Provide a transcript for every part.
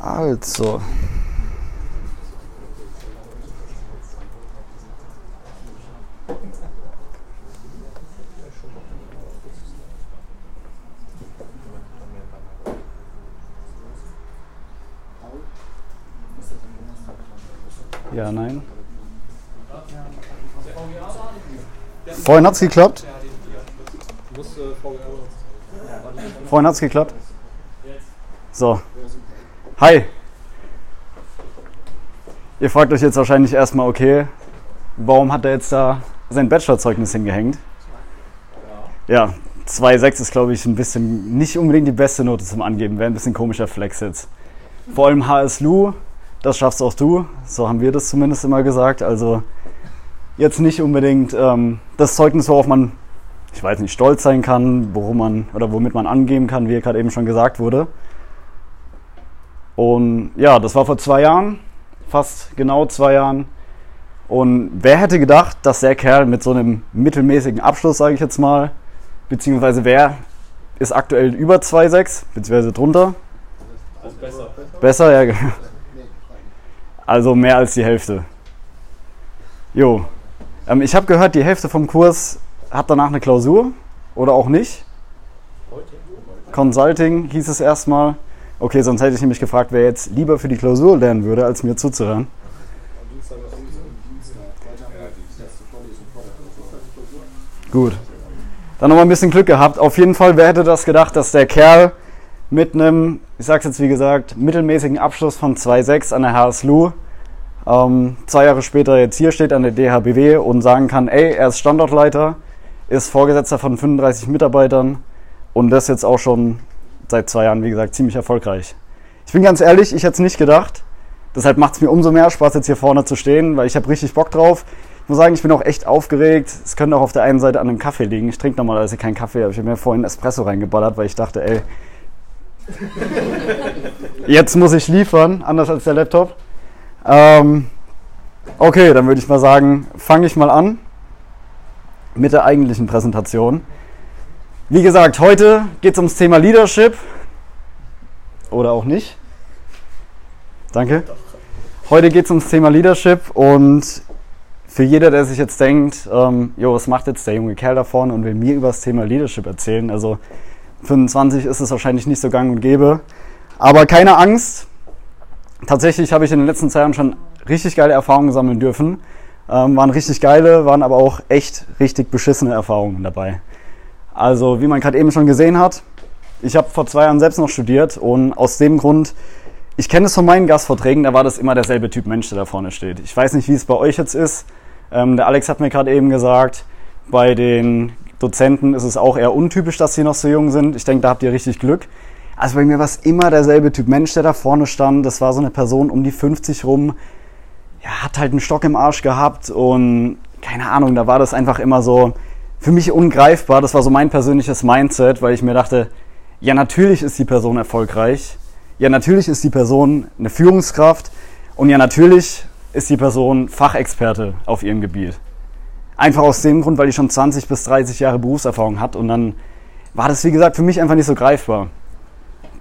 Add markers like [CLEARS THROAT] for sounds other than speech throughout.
Also. Ja, nein. Vorhin hat es geklappt. Vorhin hat es geklappt. So. Hi. Ihr fragt euch jetzt wahrscheinlich erstmal, okay, warum hat er jetzt da sein Bachelorzeugnis hingehängt? Ja, 2,6 ist, glaube ich, ein bisschen nicht unbedingt die beste Note zum Angeben. Wäre ein bisschen komischer Flex jetzt. Vor allem HSLU, das schaffst auch du. So haben wir das zumindest immer gesagt. Also jetzt nicht unbedingt ähm, das Zeugnis, worauf man, ich weiß nicht, stolz sein kann, worum man oder womit man angeben kann, wie gerade eben schon gesagt wurde. Und ja, das war vor zwei Jahren, fast genau zwei Jahren. Und wer hätte gedacht, dass der Kerl mit so einem mittelmäßigen Abschluss, sage ich jetzt mal, beziehungsweise wer ist aktuell über 2,6, beziehungsweise drunter? Also besser. Besser, ja. Also mehr als die Hälfte. Jo. Ähm, ich habe gehört, die Hälfte vom Kurs hat danach eine Klausur oder auch nicht. Consulting hieß es erstmal. Okay, sonst hätte ich nämlich gefragt, wer jetzt lieber für die Klausur lernen würde, als mir zuzuhören. Gut. Dann nochmal ein bisschen Glück gehabt. Auf jeden Fall, wer hätte das gedacht, dass der Kerl mit einem, ich sag's jetzt wie gesagt, mittelmäßigen Abschluss von 2,6 an der HSLU ähm, zwei Jahre später jetzt hier steht an der DHBW und sagen kann, ey, er ist Standortleiter, ist Vorgesetzter von 35 Mitarbeitern und das jetzt auch schon seit zwei Jahren, wie gesagt, ziemlich erfolgreich. Ich bin ganz ehrlich, ich hätte es nicht gedacht. Deshalb macht es mir umso mehr Spaß, jetzt hier vorne zu stehen, weil ich habe richtig Bock drauf. Ich muss sagen, ich bin auch echt aufgeregt. Es könnte auch auf der einen Seite an einem Kaffee liegen. Ich trinke normalerweise keinen Kaffee, aber ich habe mir vorhin Espresso reingeballert, weil ich dachte, ey, [LAUGHS] jetzt muss ich liefern, anders als der Laptop. Ähm, okay, dann würde ich mal sagen, fange ich mal an mit der eigentlichen Präsentation. Wie gesagt, heute geht es ums Thema Leadership. Oder auch nicht. Danke. Heute geht es ums Thema Leadership und für jeder, der sich jetzt denkt, ähm, jo, was macht jetzt der junge Kerl da vorne und will mir über das Thema Leadership erzählen? Also 25 ist es wahrscheinlich nicht so gang und gäbe. Aber keine Angst. Tatsächlich habe ich in den letzten zwei Jahren schon richtig geile Erfahrungen sammeln dürfen. Ähm, waren richtig geile, waren aber auch echt richtig beschissene Erfahrungen dabei. Also wie man gerade eben schon gesehen hat, ich habe vor zwei Jahren selbst noch studiert und aus dem Grund, ich kenne es von meinen Gastvorträgen, da war das immer derselbe Typ Mensch, der da vorne steht. Ich weiß nicht, wie es bei euch jetzt ist. Ähm, der Alex hat mir gerade eben gesagt, bei den Dozenten ist es auch eher untypisch, dass sie noch so jung sind. Ich denke, da habt ihr richtig Glück. Also bei mir war es immer derselbe Typ Mensch, der da vorne stand. Das war so eine Person um die 50 rum. Ja, hat halt einen Stock im Arsch gehabt und keine Ahnung, da war das einfach immer so für mich ungreifbar. Das war so mein persönliches Mindset, weil ich mir dachte, ja, natürlich ist die Person erfolgreich. Ja, natürlich ist die Person eine Führungskraft. Und ja, natürlich ist die Person Fachexperte auf ihrem Gebiet. Einfach aus dem Grund, weil die schon 20 bis 30 Jahre Berufserfahrung hat. Und dann war das, wie gesagt, für mich einfach nicht so greifbar.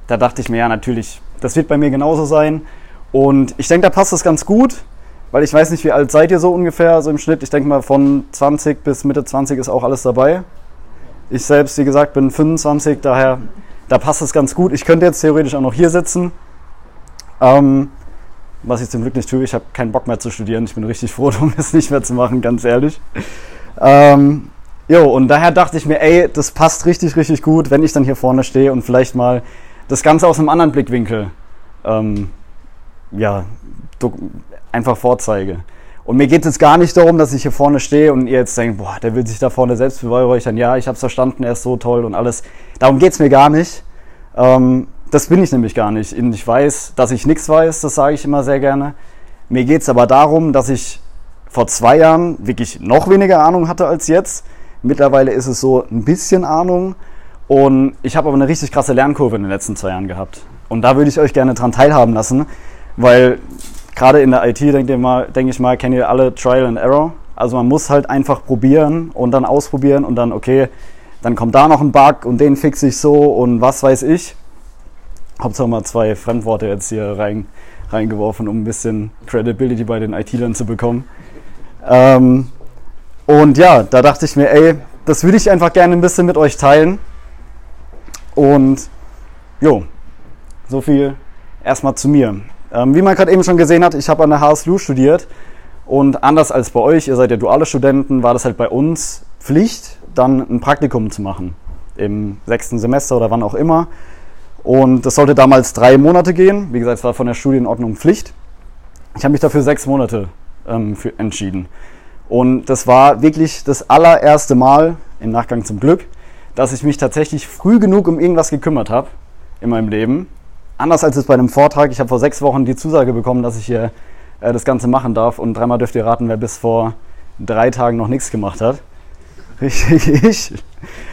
Da dachte ich mir, ja, natürlich, das wird bei mir genauso sein. Und ich denke, da passt das ganz gut, weil ich weiß nicht, wie alt seid ihr so ungefähr, so im Schnitt. Ich denke mal, von 20 bis Mitte 20 ist auch alles dabei. Ich selbst, wie gesagt, bin 25, daher da passt es ganz gut. Ich könnte jetzt theoretisch auch noch hier sitzen. Ähm, was ich zum Glück nicht tue. Ich habe keinen Bock mehr zu studieren. Ich bin richtig froh, [LAUGHS] um das nicht mehr zu machen, ganz ehrlich. Ähm, jo, und daher dachte ich mir, ey, das passt richtig, richtig gut, wenn ich dann hier vorne stehe und vielleicht mal das Ganze aus einem anderen Blickwinkel ähm, ja, einfach vorzeige. Und mir geht es gar nicht darum, dass ich hier vorne stehe und ihr jetzt denkt, boah, der will sich da vorne selbst beweihräuchern. Ja, ich habe es verstanden, er ist so toll und alles. Darum geht es mir gar nicht. Ähm, das bin ich nämlich gar nicht. Ich weiß, dass ich nichts weiß, das sage ich immer sehr gerne. Mir geht es aber darum, dass ich vor zwei Jahren wirklich noch weniger Ahnung hatte als jetzt. Mittlerweile ist es so ein bisschen Ahnung. Und ich habe aber eine richtig krasse Lernkurve in den letzten zwei Jahren gehabt. Und da würde ich euch gerne dran teilhaben lassen, weil gerade in der IT, denke denk ich mal, kennt ihr alle Trial and Error. Also man muss halt einfach probieren und dann ausprobieren und dann, okay, dann kommt da noch ein Bug und den fixe ich so und was weiß ich. Hauptsache mal zwei Fremdworte jetzt hier rein, reingeworfen, um ein bisschen Credibility bei den IT-Lern zu bekommen. Ähm, und ja, da dachte ich mir, ey, das würde ich einfach gerne ein bisschen mit euch teilen. Und jo, so viel erstmal zu mir. Ähm, wie man gerade eben schon gesehen hat, ich habe an der HSLU studiert und anders als bei euch, ihr seid ja duale Studenten, war das halt bei uns Pflicht, dann ein Praktikum zu machen. Im sechsten Semester oder wann auch immer. Und das sollte damals drei Monate gehen. Wie gesagt, es war von der Studienordnung Pflicht. Ich habe mich dafür sechs Monate ähm, entschieden. Und das war wirklich das allererste Mal, im Nachgang zum Glück, dass ich mich tatsächlich früh genug um irgendwas gekümmert habe in meinem Leben. Anders als es bei einem Vortrag. Ich habe vor sechs Wochen die Zusage bekommen, dass ich hier äh, das Ganze machen darf. Und dreimal dürft ihr raten, wer bis vor drei Tagen noch nichts gemacht hat. [LAUGHS] Richtig, ich.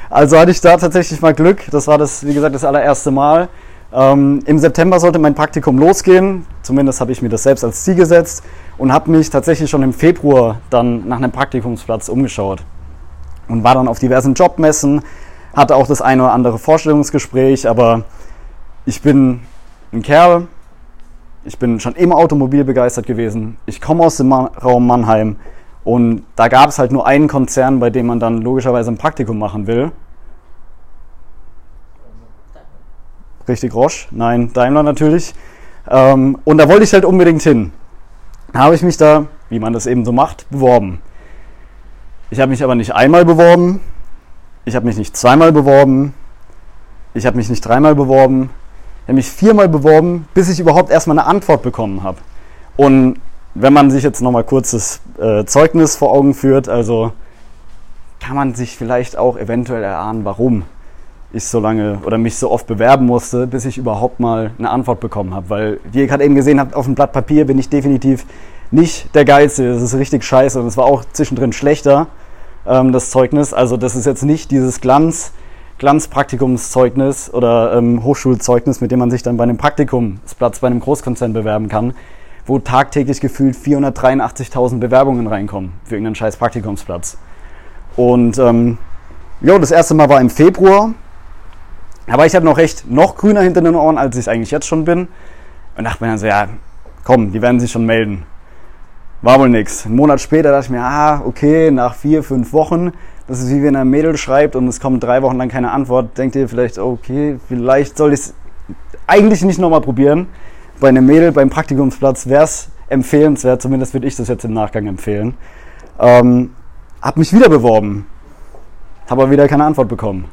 Also hatte ich da tatsächlich mal Glück. Das war das, wie gesagt, das allererste Mal. Ähm, Im September sollte mein Praktikum losgehen. Zumindest habe ich mir das selbst als Ziel gesetzt und habe mich tatsächlich schon im Februar dann nach einem Praktikumsplatz umgeschaut und war dann auf diversen Jobmessen, hatte auch das eine oder andere Vorstellungsgespräch, aber ich bin ein Kerl, ich bin schon immer Automobil begeistert gewesen, ich komme aus dem Raum Mannheim und da gab es halt nur einen Konzern, bei dem man dann logischerweise ein Praktikum machen will. Richtig Roche? Nein, Daimler natürlich. Ähm, und da wollte ich halt unbedingt hin. Da habe ich mich da, wie man das eben so macht, beworben. Ich habe mich aber nicht einmal beworben, ich habe mich nicht zweimal beworben, ich habe mich nicht dreimal beworben, ich habe mich viermal beworben, bis ich überhaupt erstmal eine Antwort bekommen habe. Und wenn man sich jetzt nochmal kurz das äh, Zeugnis vor Augen führt, also kann man sich vielleicht auch eventuell erahnen, warum ich so lange oder mich so oft bewerben musste, bis ich überhaupt mal eine Antwort bekommen habe. Weil, wie ihr gerade eben gesehen habt, auf dem Blatt Papier bin ich definitiv nicht der Geilste. Das ist richtig scheiße und es war auch zwischendrin schlechter, ähm, das Zeugnis. Also das ist jetzt nicht dieses Glanz, Glanzpraktikumszeugnis oder ähm, Hochschulzeugnis, mit dem man sich dann bei einem Praktikumsplatz bei einem Großkonzern bewerben kann, wo tagtäglich gefühlt 483.000 Bewerbungen reinkommen für irgendeinen scheiß Praktikumsplatz. Und ähm, jo, das erste Mal war im Februar. War ich halt noch recht noch grüner hinter den Ohren, als ich eigentlich jetzt schon bin. Und dachte mir dann so, ja, komm, die werden sich schon melden. War wohl nix. Einen Monat später dachte ich mir, ah, okay, nach vier, fünf Wochen, das ist wie wenn ein Mädel schreibt und es kommt drei Wochen lang keine Antwort, denkt ihr vielleicht, okay, vielleicht soll ich es eigentlich nicht nochmal probieren. Bei einem Mädel beim Praktikumsplatz wäre es empfehlenswert, zumindest würde ich das jetzt im Nachgang empfehlen. Ähm, hab mich wieder beworben, habe aber wieder keine Antwort bekommen.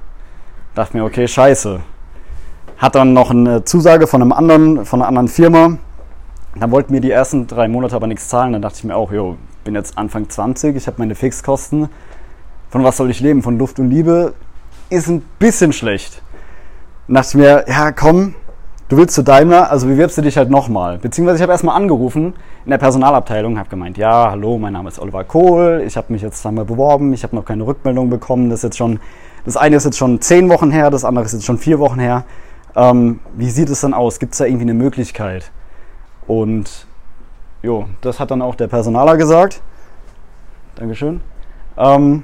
Dachte mir, okay, scheiße. Hat dann noch eine Zusage von einem anderen, von einer anderen Firma, dann wollten mir die ersten drei Monate aber nichts zahlen. Dann dachte ich mir auch, jo, bin jetzt Anfang 20, ich habe meine Fixkosten. Von was soll ich leben? Von Luft und Liebe ist ein bisschen schlecht. Ich mir, ja komm, du willst zu Daimler, also bewirbst du dich halt nochmal. Beziehungsweise ich habe erstmal angerufen in der Personalabteilung, habe gemeint, ja, hallo, mein Name ist Oliver Kohl, ich habe mich jetzt zweimal beworben, ich habe noch keine Rückmeldung bekommen. Das ist jetzt schon, das eine ist jetzt schon zehn Wochen her, das andere ist jetzt schon vier Wochen her. Ähm, wie sieht es dann aus? Gibt es da irgendwie eine Möglichkeit? Und jo, das hat dann auch der Personaler gesagt. Dankeschön. Ähm,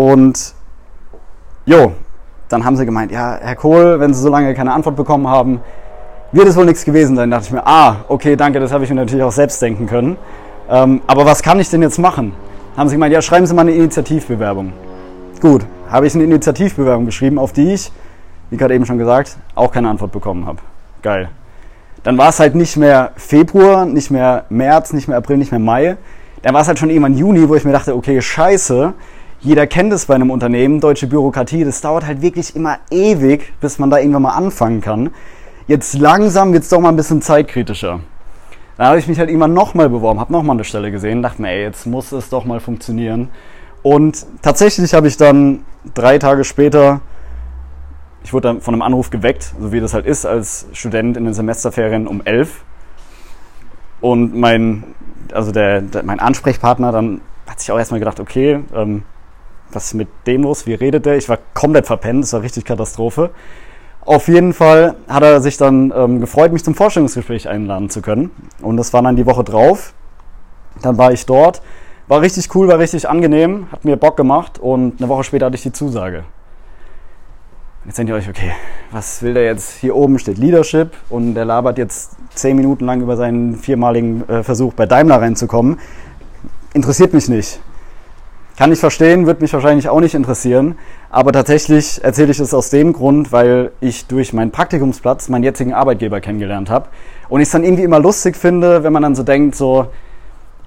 und jo, dann haben sie gemeint, ja, Herr Kohl, wenn Sie so lange keine Antwort bekommen haben, wird es wohl nichts gewesen sein. Da dachte ich mir, ah, okay, danke, das habe ich mir natürlich auch selbst denken können. Ähm, aber was kann ich denn jetzt machen? Haben sie gemeint, ja, schreiben Sie mal eine Initiativbewerbung. Gut, habe ich eine Initiativbewerbung geschrieben, auf die ich, wie gerade eben schon gesagt, auch keine Antwort bekommen habe. Geil dann war es halt nicht mehr Februar, nicht mehr März, nicht mehr April, nicht mehr Mai. Dann war es halt schon irgendwann Juni, wo ich mir dachte, okay, scheiße, jeder kennt es bei einem Unternehmen, deutsche Bürokratie, das dauert halt wirklich immer ewig, bis man da irgendwann mal anfangen kann. Jetzt langsam wird es doch mal ein bisschen zeitkritischer. Dann habe ich mich halt irgendwann nochmal beworben, habe nochmal eine Stelle gesehen, dachte mir, ey, jetzt muss es doch mal funktionieren. Und tatsächlich habe ich dann drei Tage später ich wurde dann von einem Anruf geweckt, so wie das halt ist als Student in den Semesterferien um elf. Und mein, also der, der, mein Ansprechpartner dann hat sich auch erstmal gedacht, okay, ähm, was ist mit dem los? Wie redet der? Ich war komplett verpennt, das war richtig Katastrophe. Auf jeden Fall hat er sich dann ähm, gefreut, mich zum Vorstellungsgespräch einladen zu können. Und das war dann die Woche drauf. Dann war ich dort. War richtig cool, war richtig angenehm, hat mir Bock gemacht und eine Woche später hatte ich die Zusage. Jetzt denkt ihr euch, okay, was will der jetzt? Hier oben steht Leadership und der labert jetzt zehn Minuten lang über seinen viermaligen äh, Versuch bei Daimler reinzukommen. Interessiert mich nicht. Kann ich verstehen, wird mich wahrscheinlich auch nicht interessieren. Aber tatsächlich erzähle ich es aus dem Grund, weil ich durch meinen Praktikumsplatz meinen jetzigen Arbeitgeber kennengelernt habe. Und ich es dann irgendwie immer lustig finde, wenn man dann so denkt, so,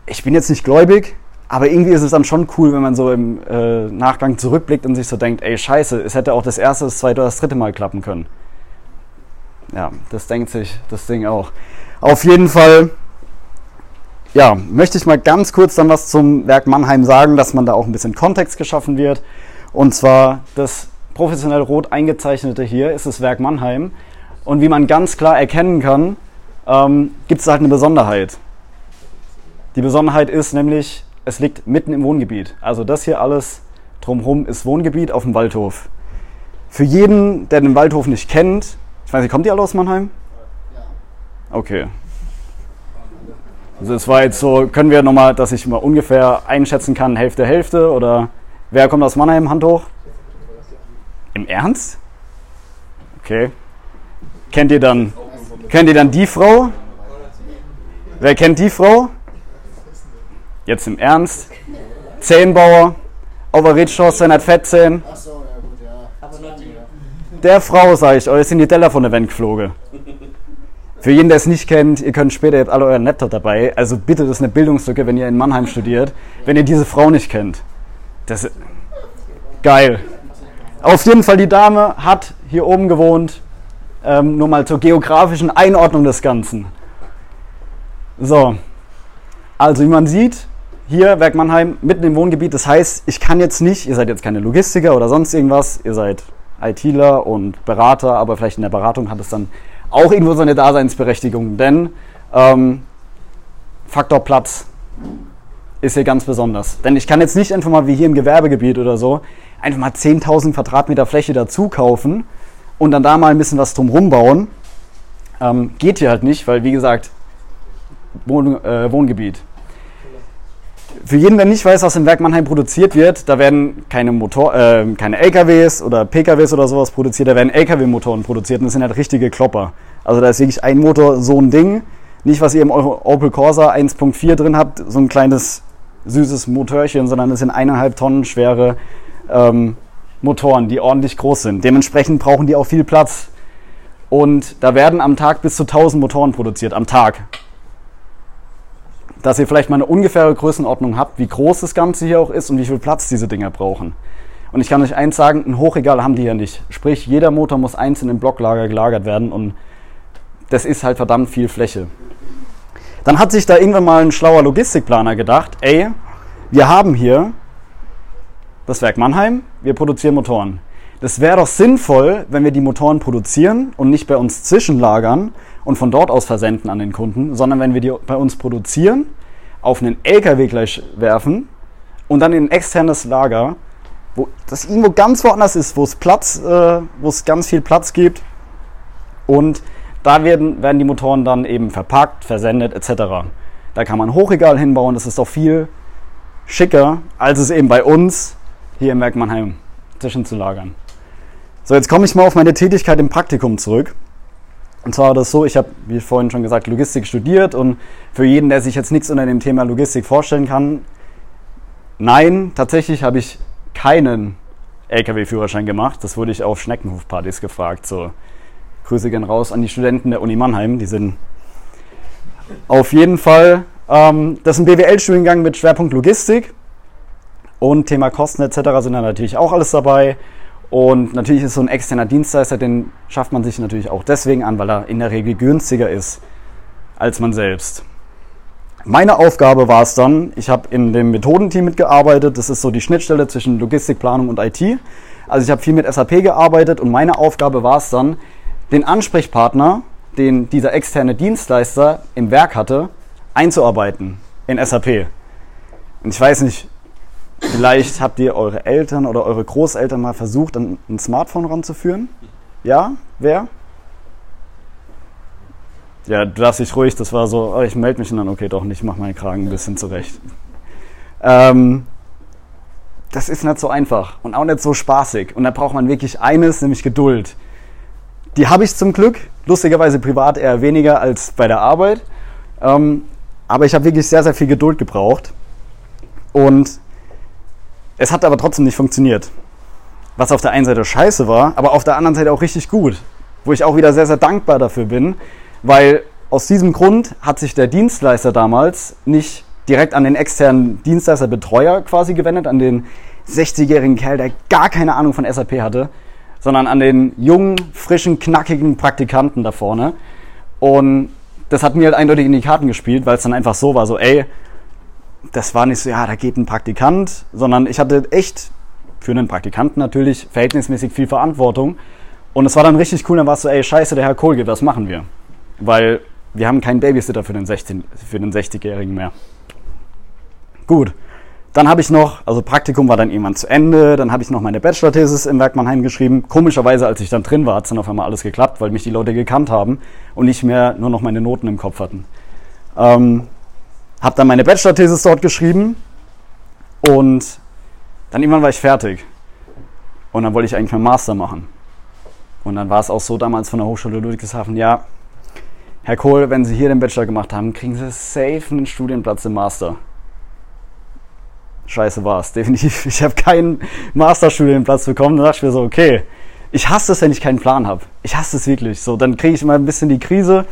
ich bin jetzt nicht gläubig, aber irgendwie ist es dann schon cool, wenn man so im äh, Nachgang zurückblickt und sich so denkt, ey, scheiße, es hätte auch das erste, das zweite oder das dritte Mal klappen können. Ja, das denkt sich das Ding auch. Auf jeden Fall ja, möchte ich mal ganz kurz dann was zum Werk Mannheim sagen, dass man da auch ein bisschen Kontext geschaffen wird. Und zwar das professionell rot eingezeichnete hier ist das Werk Mannheim. Und wie man ganz klar erkennen kann, ähm, gibt es halt eine Besonderheit. Die Besonderheit ist nämlich, es liegt mitten im Wohngebiet. Also das hier alles drumherum ist Wohngebiet auf dem Waldhof. Für jeden, der den Waldhof nicht kennt, ich weiß nicht, kommt ihr alle aus Mannheim? Ja. Okay, also es war jetzt so, können wir nochmal, dass ich mal ungefähr einschätzen kann, Hälfte, Hälfte oder wer kommt aus Mannheim, Hand hoch? Im Ernst? Okay. Kennt ihr dann, kennt ihr dann die Frau? Wer kennt die Frau? Jetzt im Ernst? Zehnbauer, Overreach 214. Der Frau, sage ich euch, sind die Teller von der Wand geflogen. Für jeden, der es nicht kennt, ihr könnt später jetzt alle euren Laptop dabei. Also bitte, das ist eine Bildungslücke, wenn ihr in Mannheim studiert. Wenn ihr diese Frau nicht kennt. Das ist geil. Auf jeden Fall, die Dame hat hier oben gewohnt. Ähm, nur mal zur geografischen Einordnung des Ganzen. So. Also, wie man sieht, hier Werk Mannheim mitten im Wohngebiet. Das heißt, ich kann jetzt nicht, ihr seid jetzt keine Logistiker oder sonst irgendwas, ihr seid ITler und Berater, aber vielleicht in der Beratung hat es dann auch irgendwo seine Daseinsberechtigung, denn ähm, Faktor Platz ist hier ganz besonders. Denn ich kann jetzt nicht einfach mal wie hier im Gewerbegebiet oder so einfach mal 10.000 Quadratmeter Fläche dazu kaufen und dann da mal ein bisschen was drumherum bauen. Ähm, geht hier halt nicht, weil wie gesagt, Wohn, äh, Wohngebiet. Für jeden, der nicht weiß, was im Werk Mannheim produziert wird, da werden keine, Motor, äh, keine LKWs oder PKWs oder sowas produziert, da werden LKW-Motoren produziert und das sind halt richtige Klopper. Also da ist wirklich ein Motor so ein Ding. Nicht, was ihr im Opel Corsa 1.4 drin habt, so ein kleines süßes Motörchen, sondern es sind eineinhalb Tonnen schwere ähm, Motoren, die ordentlich groß sind. Dementsprechend brauchen die auch viel Platz. Und da werden am Tag bis zu 1000 Motoren produziert, am Tag dass ihr vielleicht mal eine ungefähre Größenordnung habt, wie groß das Ganze hier auch ist und wie viel Platz diese Dinger brauchen. Und ich kann euch eins sagen, ein Hochregal haben die ja nicht. Sprich, jeder Motor muss einzeln im Blocklager gelagert werden und das ist halt verdammt viel Fläche. Dann hat sich da irgendwann mal ein schlauer Logistikplaner gedacht, ey, wir haben hier das Werk Mannheim, wir produzieren Motoren. Das wäre doch sinnvoll, wenn wir die Motoren produzieren und nicht bei uns zwischenlagern und von dort aus versenden an den Kunden, sondern wenn wir die bei uns produzieren, auf einen LKW gleich werfen und dann in ein externes Lager, wo das irgendwo ganz woanders ist, wo es Platz, äh, wo es ganz viel Platz gibt und da werden, werden die Motoren dann eben verpackt, versendet etc. Da kann man Hochregal hinbauen, das ist doch viel schicker, als es eben bei uns hier im Werk Mannheim zwischenzulagern. So, jetzt komme ich mal auf meine Tätigkeit im Praktikum zurück. Und zwar war das so, ich habe, wie vorhin schon gesagt, Logistik studiert und für jeden, der sich jetzt nichts unter dem Thema Logistik vorstellen kann, nein, tatsächlich habe ich keinen LKW-Führerschein gemacht. Das wurde ich auf Schneckenhofpartys gefragt. So, Grüße gehen raus an die Studenten der Uni Mannheim. Die sind auf jeden Fall, ähm, das ist ein BWL-Studiengang mit Schwerpunkt Logistik und Thema Kosten etc. sind da natürlich auch alles dabei. Und natürlich ist so ein externer Dienstleister, den schafft man sich natürlich auch deswegen an, weil er in der Regel günstiger ist als man selbst. Meine Aufgabe war es dann, ich habe in dem Methodenteam mitgearbeitet, das ist so die Schnittstelle zwischen Logistikplanung und IT. Also ich habe viel mit SAP gearbeitet und meine Aufgabe war es dann, den Ansprechpartner, den dieser externe Dienstleister im Werk hatte, einzuarbeiten in SAP. Und ich weiß nicht, Vielleicht habt ihr eure Eltern oder eure Großeltern mal versucht, ein, ein Smartphone ranzuführen. Ja? Wer? Ja, du darfst dich ruhig, das war so, oh, ich melde mich und dann, okay, doch nicht, mach meinen Kragen ein bisschen zurecht. Ähm, das ist nicht so einfach und auch nicht so spaßig. Und da braucht man wirklich eines, nämlich Geduld. Die habe ich zum Glück, lustigerweise privat eher weniger als bei der Arbeit. Ähm, aber ich habe wirklich sehr, sehr viel Geduld gebraucht. Und es hat aber trotzdem nicht funktioniert. Was auf der einen Seite scheiße war, aber auf der anderen Seite auch richtig gut. Wo ich auch wieder sehr, sehr dankbar dafür bin, weil aus diesem Grund hat sich der Dienstleister damals nicht direkt an den externen Dienstleister-Betreuer quasi gewendet, an den 60-jährigen Kerl, der gar keine Ahnung von SAP hatte, sondern an den jungen, frischen, knackigen Praktikanten da vorne. Und das hat mir halt eindeutig in die Karten gespielt, weil es dann einfach so war, so ey, das war nicht so, ja, da geht ein Praktikant, sondern ich hatte echt für einen Praktikanten natürlich verhältnismäßig viel Verantwortung. Und es war dann richtig cool, dann war es so, ey, scheiße, der Herr Kohlge, was machen wir? Weil wir haben keinen Babysitter für den, 16, für den 60-Jährigen mehr. Gut. Dann habe ich noch, also Praktikum war dann irgendwann zu Ende, dann habe ich noch meine Bachelor-Thesis im Werk Mannheim geschrieben. Komischerweise, als ich dann drin war, hat es dann auf einmal alles geklappt, weil mich die Leute gekannt haben und nicht mehr nur noch meine Noten im Kopf hatten. Ähm, habe dann meine Bachelor-Thesis dort geschrieben und dann irgendwann war ich fertig. Und dann wollte ich eigentlich meinen Master machen. Und dann war es auch so damals von der Hochschule Ludwigshafen, ja, Herr Kohl, wenn Sie hier den Bachelor gemacht haben, kriegen Sie safe einen Studienplatz im Master scheiße war es, [LAUGHS] definitiv. Ich habe keinen Masterstudienplatz bekommen. Dann dachte ich mir so, okay, ich hasse es, wenn ich keinen Plan habe. Ich hasse es wirklich. So, dann kriege ich immer ein bisschen die Krise.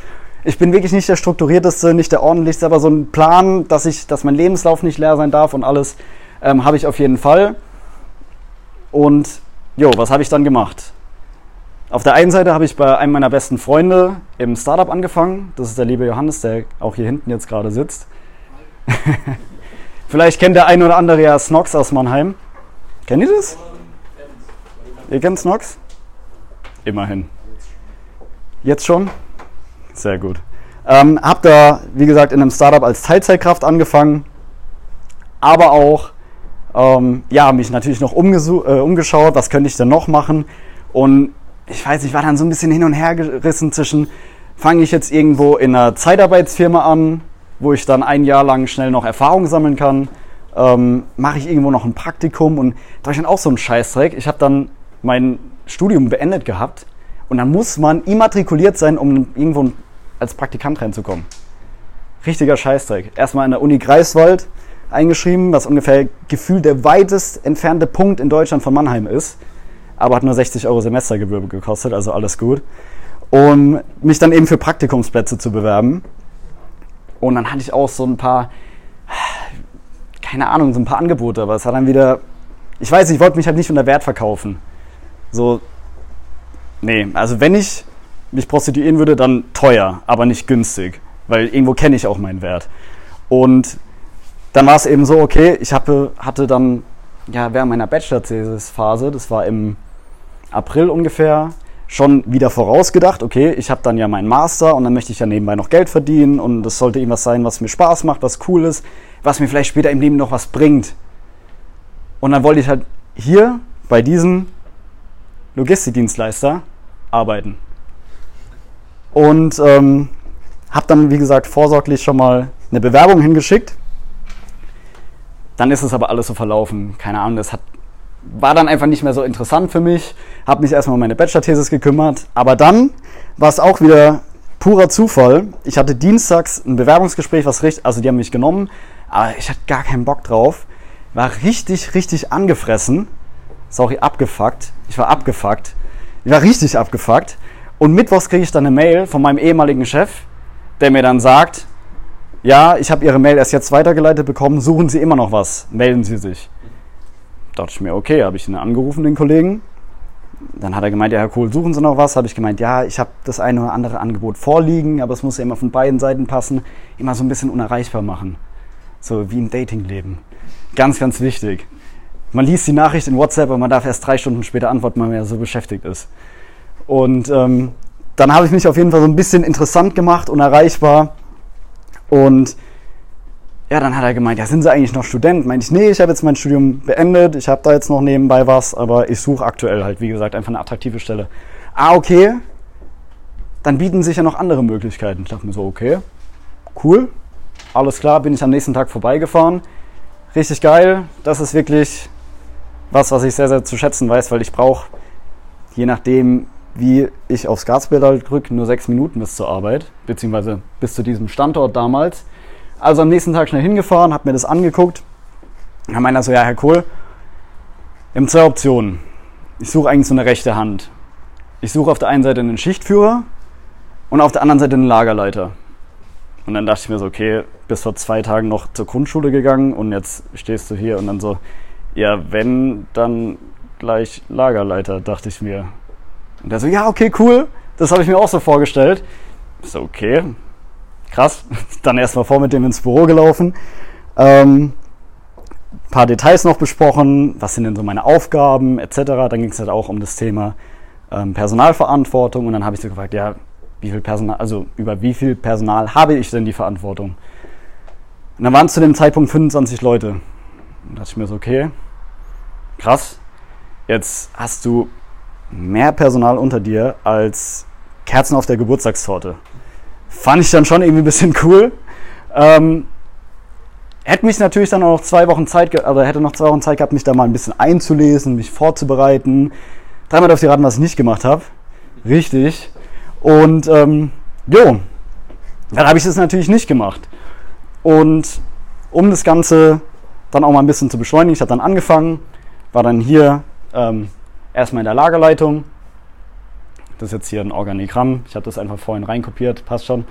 Ich bin wirklich nicht der strukturierteste, nicht der ordentlichste, aber so ein Plan, dass ich, dass mein Lebenslauf nicht leer sein darf und alles, ähm, habe ich auf jeden Fall. Und jo, was habe ich dann gemacht? Auf der einen Seite habe ich bei einem meiner besten Freunde im Startup angefangen. Das ist der liebe Johannes, der auch hier hinten jetzt gerade sitzt. [LAUGHS] Vielleicht kennt der eine oder andere ja Snox aus Mannheim. Kennt ihr das? Ihr kennt Snox? Immerhin. Jetzt schon? Sehr gut. Ähm, hab da, wie gesagt, in einem Startup als Teilzeitkraft angefangen, aber auch, ähm, ja, mich natürlich noch äh, umgeschaut, was könnte ich denn noch machen? Und ich weiß, ich war dann so ein bisschen hin und her gerissen zwischen, fange ich jetzt irgendwo in einer Zeitarbeitsfirma an, wo ich dann ein Jahr lang schnell noch Erfahrung sammeln kann. Ähm, Mache ich irgendwo noch ein Praktikum und da war ich dann auch so ein Scheißdreck. Ich habe dann mein Studium beendet gehabt und dann muss man immatrikuliert sein, um irgendwo als Praktikant reinzukommen. Richtiger Scheißdreck. Erstmal in der Uni Greifswald eingeschrieben, was ungefähr gefühlt der weitest entfernte Punkt in Deutschland von Mannheim ist. Aber hat nur 60 Euro Semestergebühr gekostet, also alles gut. Um mich dann eben für Praktikumsplätze zu bewerben. Und dann hatte ich auch so ein paar, keine Ahnung, so ein paar Angebote, aber es hat dann wieder, ich weiß, ich wollte mich halt nicht unter Wert verkaufen. So, nee, also wenn ich mich prostituieren würde, dann teuer, aber nicht günstig, weil irgendwo kenne ich auch meinen Wert. Und dann war es eben so, okay, ich habe, hatte dann, ja, während meiner Bachelor-Thesis-Phase, das war im April ungefähr, schon wieder vorausgedacht, okay, ich habe dann ja meinen Master und dann möchte ich ja nebenbei noch Geld verdienen und das sollte irgendwas sein, was mir Spaß macht, was cool ist, was mir vielleicht später im Leben noch was bringt. Und dann wollte ich halt hier bei diesem Logistikdienstleister arbeiten. Und ähm, habe dann, wie gesagt, vorsorglich schon mal eine Bewerbung hingeschickt. Dann ist es aber alles so verlaufen. Keine Ahnung, das hat war dann einfach nicht mehr so interessant für mich, habe mich erstmal um meine Bachelor-Thesis gekümmert, aber dann war es auch wieder purer Zufall. Ich hatte dienstags ein Bewerbungsgespräch, was richtig, also die haben mich genommen, aber ich hatte gar keinen Bock drauf. War richtig, richtig angefressen. Sorry, abgefuckt. Ich war abgefuckt. Ich war richtig abgefuckt. Und mittwochs kriege ich dann eine Mail von meinem ehemaligen Chef, der mir dann sagt, ja, ich habe Ihre Mail erst jetzt weitergeleitet bekommen, suchen Sie immer noch was, melden Sie sich dachte ich mir, okay, habe ich ihn angerufen, den Kollegen. Dann hat er gemeint, ja, Herr Kohl, suchen Sie noch was? Habe ich gemeint, ja, ich habe das eine oder andere Angebot vorliegen, aber es muss ja immer von beiden Seiten passen. Immer so ein bisschen unerreichbar machen. So wie im Datingleben. Ganz, ganz wichtig. Man liest die Nachricht in WhatsApp und man darf erst drei Stunden später antworten, weil man ja so beschäftigt ist. Und ähm, dann habe ich mich auf jeden Fall so ein bisschen interessant gemacht, unerreichbar. Und ja, dann hat er gemeint, ja, sind Sie eigentlich noch Student? Meinte ich, nee, ich habe jetzt mein Studium beendet, ich habe da jetzt noch nebenbei was, aber ich suche aktuell halt, wie gesagt, einfach eine attraktive Stelle. Ah, okay, dann bieten sich ja noch andere Möglichkeiten. Ich dachte mir so, okay, cool, alles klar, bin ich am nächsten Tag vorbeigefahren. Richtig geil, das ist wirklich was, was ich sehr, sehr zu schätzen weiß, weil ich brauche, je nachdem, wie ich aufs Gaspedal drücke, nur sechs Minuten bis zur Arbeit, beziehungsweise bis zu diesem Standort damals. Also am nächsten Tag schnell hingefahren, habe mir das angeguckt. Dann meinte er so, ja, Herr Kohl, wir haben zwei Optionen. Ich suche eigentlich so eine rechte Hand. Ich suche auf der einen Seite einen Schichtführer und auf der anderen Seite einen Lagerleiter. Und dann dachte ich mir so, okay, bis vor zwei Tagen noch zur Grundschule gegangen und jetzt stehst du hier und dann so, ja, wenn, dann gleich Lagerleiter, dachte ich mir. Und der so, ja, okay, cool, das habe ich mir auch so vorgestellt. Ich so, okay, krass. [LAUGHS] Dann erstmal vor mit dem ins Büro gelaufen. Ähm, paar Details noch besprochen, was sind denn so meine Aufgaben etc. Dann ging es halt auch um das Thema ähm, Personalverantwortung und dann habe ich so gefragt, ja, wie viel Personal, also über wie viel Personal habe ich denn die Verantwortung? Und dann waren es zu dem Zeitpunkt 25 Leute. Und dachte ich mir so, okay, krass, jetzt hast du mehr Personal unter dir als Kerzen auf der Geburtstagstorte. Fand ich dann schon irgendwie ein bisschen cool. Ähm, hätte mich natürlich dann auch noch zwei Wochen Zeit, oder hätte noch zwei Wochen Zeit gehabt, mich da mal ein bisschen einzulesen, mich vorzubereiten. Dreimal auf die raten, was ich nicht gemacht habe. Richtig. Und ähm, jo, dann habe ich das natürlich nicht gemacht. Und um das Ganze dann auch mal ein bisschen zu beschleunigen, ich habe dann angefangen, war dann hier ähm, erstmal in der Lagerleitung. Das ist jetzt hier ein Organigramm. Ich habe das einfach vorhin reinkopiert, passt schon.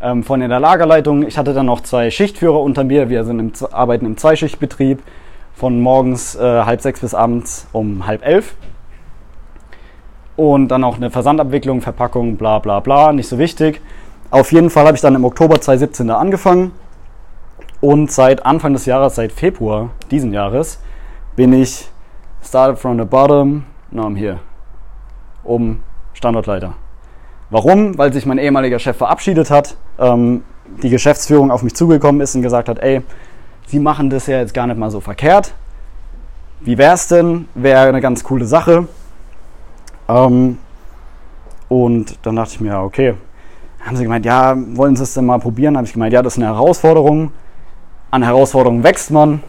Ähm, vorhin in der Lagerleitung. Ich hatte dann noch zwei Schichtführer unter mir. Wir sind im, arbeiten im Zweischichtbetrieb von morgens äh, halb sechs bis abends um halb elf. Und dann auch eine Versandabwicklung, Verpackung, bla bla bla, nicht so wichtig. Auf jeden Fall habe ich dann im Oktober 2017 da angefangen. Und seit Anfang des Jahres, seit Februar diesen Jahres, bin ich started from the bottom, I'm here. Um Standortleiter. Warum? Weil sich mein ehemaliger Chef verabschiedet hat, ähm, die Geschäftsführung auf mich zugekommen ist und gesagt hat, ey, Sie machen das ja jetzt gar nicht mal so verkehrt. Wie wäre es denn? Wäre eine ganz coole Sache. Ähm, und dann dachte ich mir, okay. Haben sie gemeint, ja, wollen Sie es denn mal probieren? Habe ich gemeint, ja, das ist eine Herausforderung. An Herausforderungen wächst man.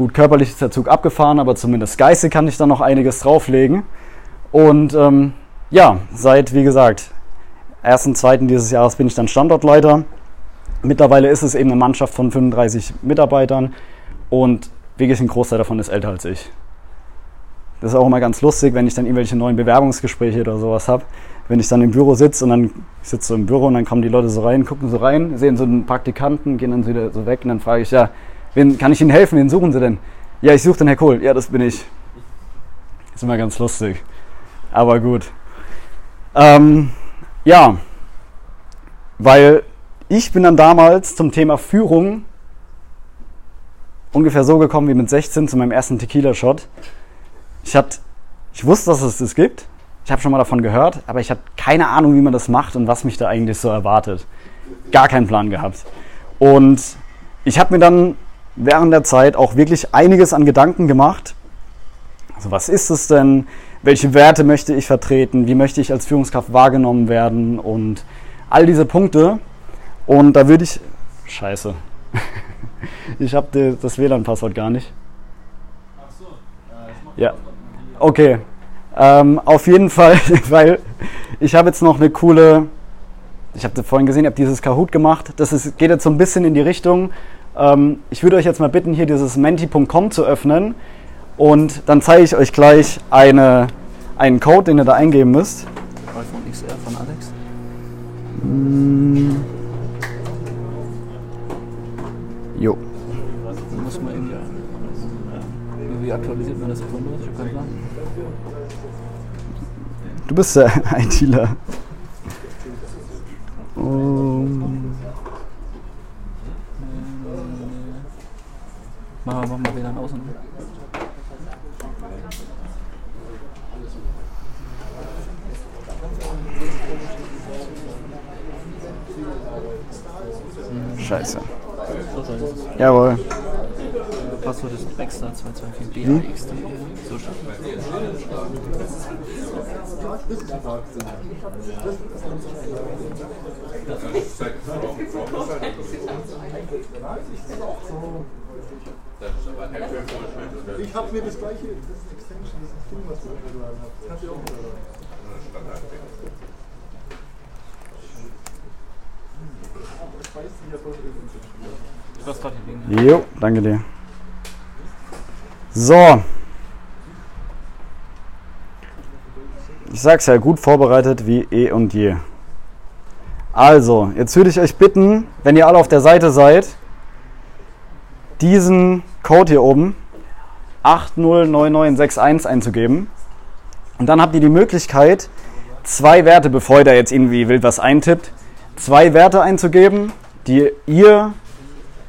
Gut, körperlich ist der Zug abgefahren, aber zumindest geistig kann ich da noch einiges drauflegen. Und ähm, ja, seit, wie gesagt, 1.2. dieses Jahres bin ich dann Standortleiter. Mittlerweile ist es eben eine Mannschaft von 35 Mitarbeitern und wirklich ein Großteil davon ist älter als ich. Das ist auch immer ganz lustig, wenn ich dann irgendwelche neuen Bewerbungsgespräche oder sowas habe. Wenn ich dann im Büro sitze und dann sitze so im Büro und dann kommen die Leute so rein, gucken so rein, sehen so einen Praktikanten, gehen dann wieder so weg und dann frage ich, ja, wen, kann ich Ihnen helfen? Wen suchen Sie denn? Ja, ich suche den Herr Kohl. Ja, das bin ich. Ist immer ganz lustig. Aber gut. Ähm, ja, weil ich bin dann damals zum Thema Führung ungefähr so gekommen wie mit 16 zu meinem ersten Tequila-Shot. Ich, ich wusste, dass es das gibt. Ich habe schon mal davon gehört, aber ich hatte keine Ahnung, wie man das macht und was mich da eigentlich so erwartet. Gar keinen Plan gehabt. Und ich habe mir dann während der Zeit auch wirklich einiges an Gedanken gemacht. Also was ist es denn? Welche Werte möchte ich vertreten? Wie möchte ich als Führungskraft wahrgenommen werden? Und all diese Punkte. Und da würde ich... Scheiße. [LAUGHS] ich habe das WLAN-Passwort gar nicht. Ach so. Ja. Okay. Ähm, auf jeden Fall, [LAUGHS] weil ich habe jetzt noch eine coole, ich habe vorhin gesehen, ich habe dieses Kahoot gemacht. Das ist, geht jetzt so ein bisschen in die Richtung. Ähm, ich würde euch jetzt mal bitten, hier dieses menti.com zu öffnen und dann zeige ich euch gleich eine, einen Code, den ihr da eingeben müsst. iPhone XR von Alex. Mm. Jo. Muss man irgendwie, wie aktualisiert man das Windows? Ich habe keinen Plan. Du bist der [LAUGHS] ITler. Um. Machen wir mal WLAN aus. Scheiße. Jawohl. Passwort ist Baxter 224 BAXD. So schon. Ich habe mir das gleiche, das ist Extension, das ist Ding, was du runtergeladen hast. Das kannst du auch liegen? Jo, danke dir. So. Ich sag's ja, gut vorbereitet wie eh und je. Also, jetzt würde ich euch bitten, wenn ihr alle auf der Seite seid, diesen Code hier oben 809961 einzugeben. Und dann habt ihr die Möglichkeit, zwei Werte, bevor ihr da jetzt irgendwie wild was eintippt, zwei Werte einzugeben, die ihr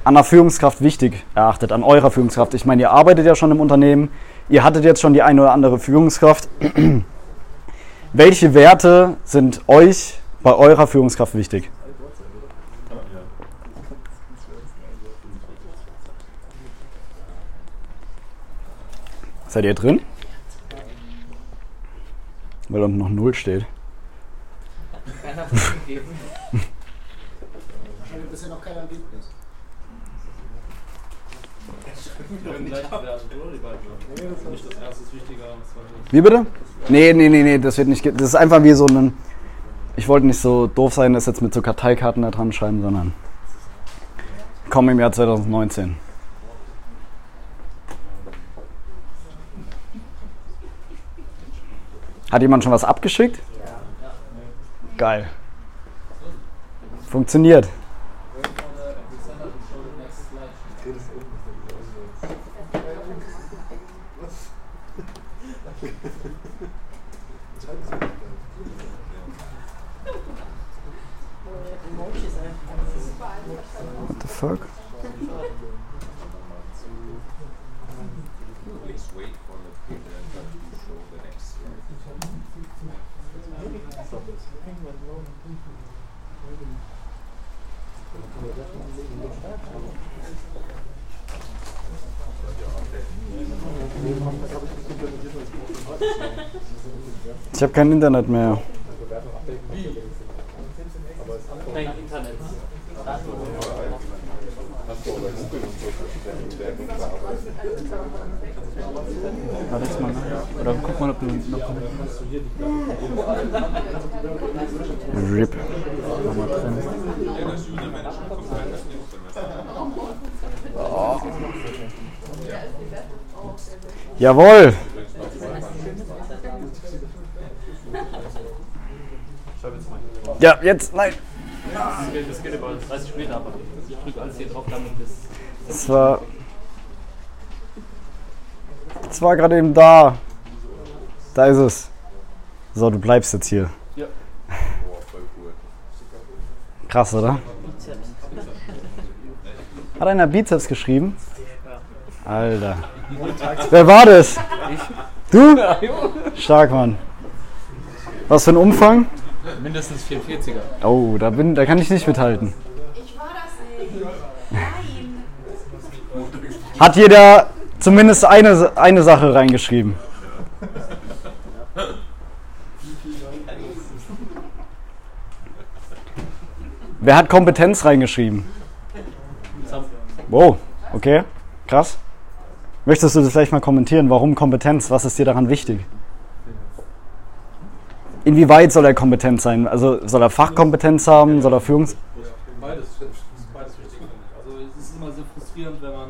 an der Führungskraft wichtig erachtet, an eurer Führungskraft. Ich meine, ihr arbeitet ja schon im Unternehmen, ihr hattet jetzt schon die eine oder andere Führungskraft. [CLEARS THROAT] Welche Werte sind euch bei eurer Führungskraft wichtig? Seid ihr drin? Weil unten noch Null steht. Keiner gegeben. Wahrscheinlich bisher noch kein Ergebnis. Wie bitte? Nee, nee, nee, nee, das wird nicht. Das ist einfach wie so ein. Ich wollte nicht so doof sein, das jetzt mit so Karteikarten da dran schreiben, sondern. Komm im Jahr 2019. Hat jemand schon was abgeschickt? Geil. Funktioniert. What the fuck? Ich habe kein Internet mehr. Warte jetzt mal. Oder guck mal, ob du noch. RIP. Nochmal drin. Oh. Jawohl! Ja, jetzt, nein. Das geht, das geht über 30 Meter, aber ich drücke alles hier drauf, damit das. Das war. Das war gerade eben da. Da ist es. So, du bleibst jetzt hier. Ja. Krass, oder? Hat einer Bizeps geschrieben? Alter. Wer war das? Du? Stark, Mann. Was für ein Umfang? Mindestens 44er. Oh, da, bin, da kann ich nicht mithalten. Ich war das nicht. Nein. Hat jeder zumindest eine, eine Sache reingeschrieben? Wer hat Kompetenz reingeschrieben? Wow, okay, krass. Möchtest du das vielleicht mal kommentieren? Warum Kompetenz? Was ist dir daran wichtig? Inwieweit soll er kompetent sein? Also soll er Fachkompetenz haben? Soll er Führungs... Beides, beides wichtig. Also es ist immer sehr frustrierend, wenn man,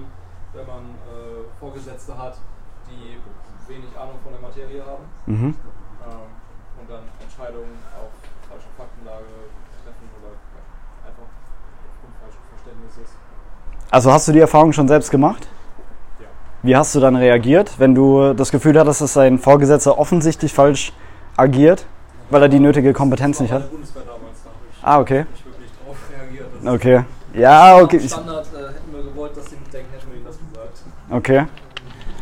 wenn man äh, Vorgesetzte hat, die wenig Ahnung von der Materie haben Mhm. ähm, und dann Entscheidungen auf falscher Faktenlage treffen oder einfach aufgrund falschen Verständnisses. Also hast du die Erfahrung schon selbst gemacht? Ja. Wie hast du dann reagiert, wenn du das Gefühl hattest, dass dein Vorgesetzter offensichtlich falsch agiert, weil er die nötige Kompetenz nicht hat? Bundeswehr damals, da Ah, okay. wirklich drauf reagiert. Okay. Ja, okay. Standard äh, hätten wir gewollt, dass sie mitdenken, hätten wir ihnen das gesagt. okay.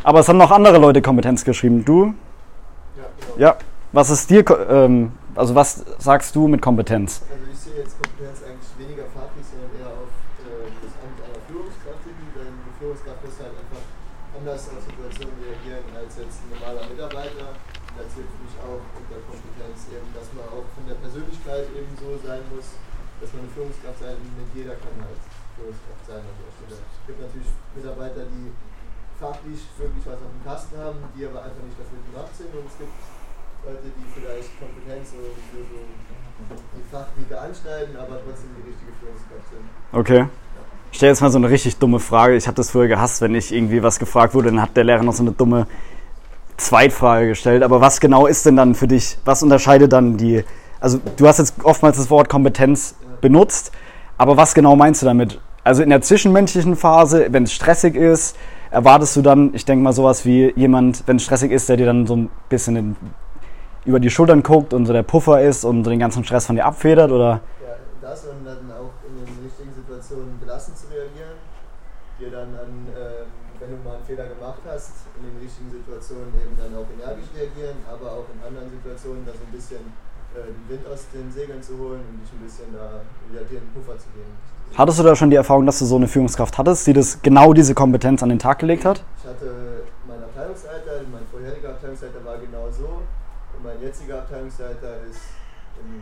Aber es haben noch andere Leute Kompetenz geschrieben. Du? Ja, genau. Ja. Was ist dir, ähm, also was sagst du mit Kompetenz? Also ich sehe jetzt Kompetenz eigentlich weniger fachlich, sondern eher auf äh, das Amt einer Führungskraft hin, denn die Führungskraft muss halt einfach anders auf Situationen reagieren als jetzt ein normaler Mitarbeiter. Und da zählt für mich auch unter Kompetenz eben, dass man auch von der Persönlichkeit eben so sein muss, dass man eine Führungskraft sein, nicht jeder kann halt Führungskraft sein an der Stelle. Es gibt natürlich Mitarbeiter, die fachlich wirklich was auf dem Kasten haben, die aber einfach nicht dafür gemacht sind und es gibt Leute, die vielleicht Kompetenz und so die Fachgebiete anschneiden, aber trotzdem die richtige Führungskraft sind. Okay. Ich stelle jetzt mal so eine richtig dumme Frage. Ich habe das früher gehasst, wenn ich irgendwie was gefragt wurde, dann hat der Lehrer noch so eine dumme Zweitfrage gestellt. Aber was genau ist denn dann für dich, was unterscheidet dann die, also du hast jetzt oftmals das Wort Kompetenz benutzt, aber was genau meinst du damit? Also in der zwischenmenschlichen Phase, wenn es stressig ist, erwartest du dann, ich denke mal sowas wie jemand, wenn es stressig ist, der dir dann so ein bisschen in, über die Schultern guckt und so der Puffer ist und so den ganzen Stress von dir abfedert oder? Ja, das und dann auch in den richtigen Situationen gelassen zu reagieren, dir dann an, ähm, wenn du mal einen Fehler gemacht hast, in den richtigen Situationen eben dann auch energisch reagieren, aber auch in anderen Situationen da so ein bisschen den Wind aus den Segeln zu holen und dich ein bisschen da wieder dir einen Puffer zu geben. Hattest du da schon die Erfahrung, dass du so eine Führungskraft hattest, die das genau diese Kompetenz an den Tag gelegt hat? Ich hatte meinen Abteilungsleiter, mein vorheriger Abteilungsleiter war genau so und mein jetziger Abteilungsleiter ist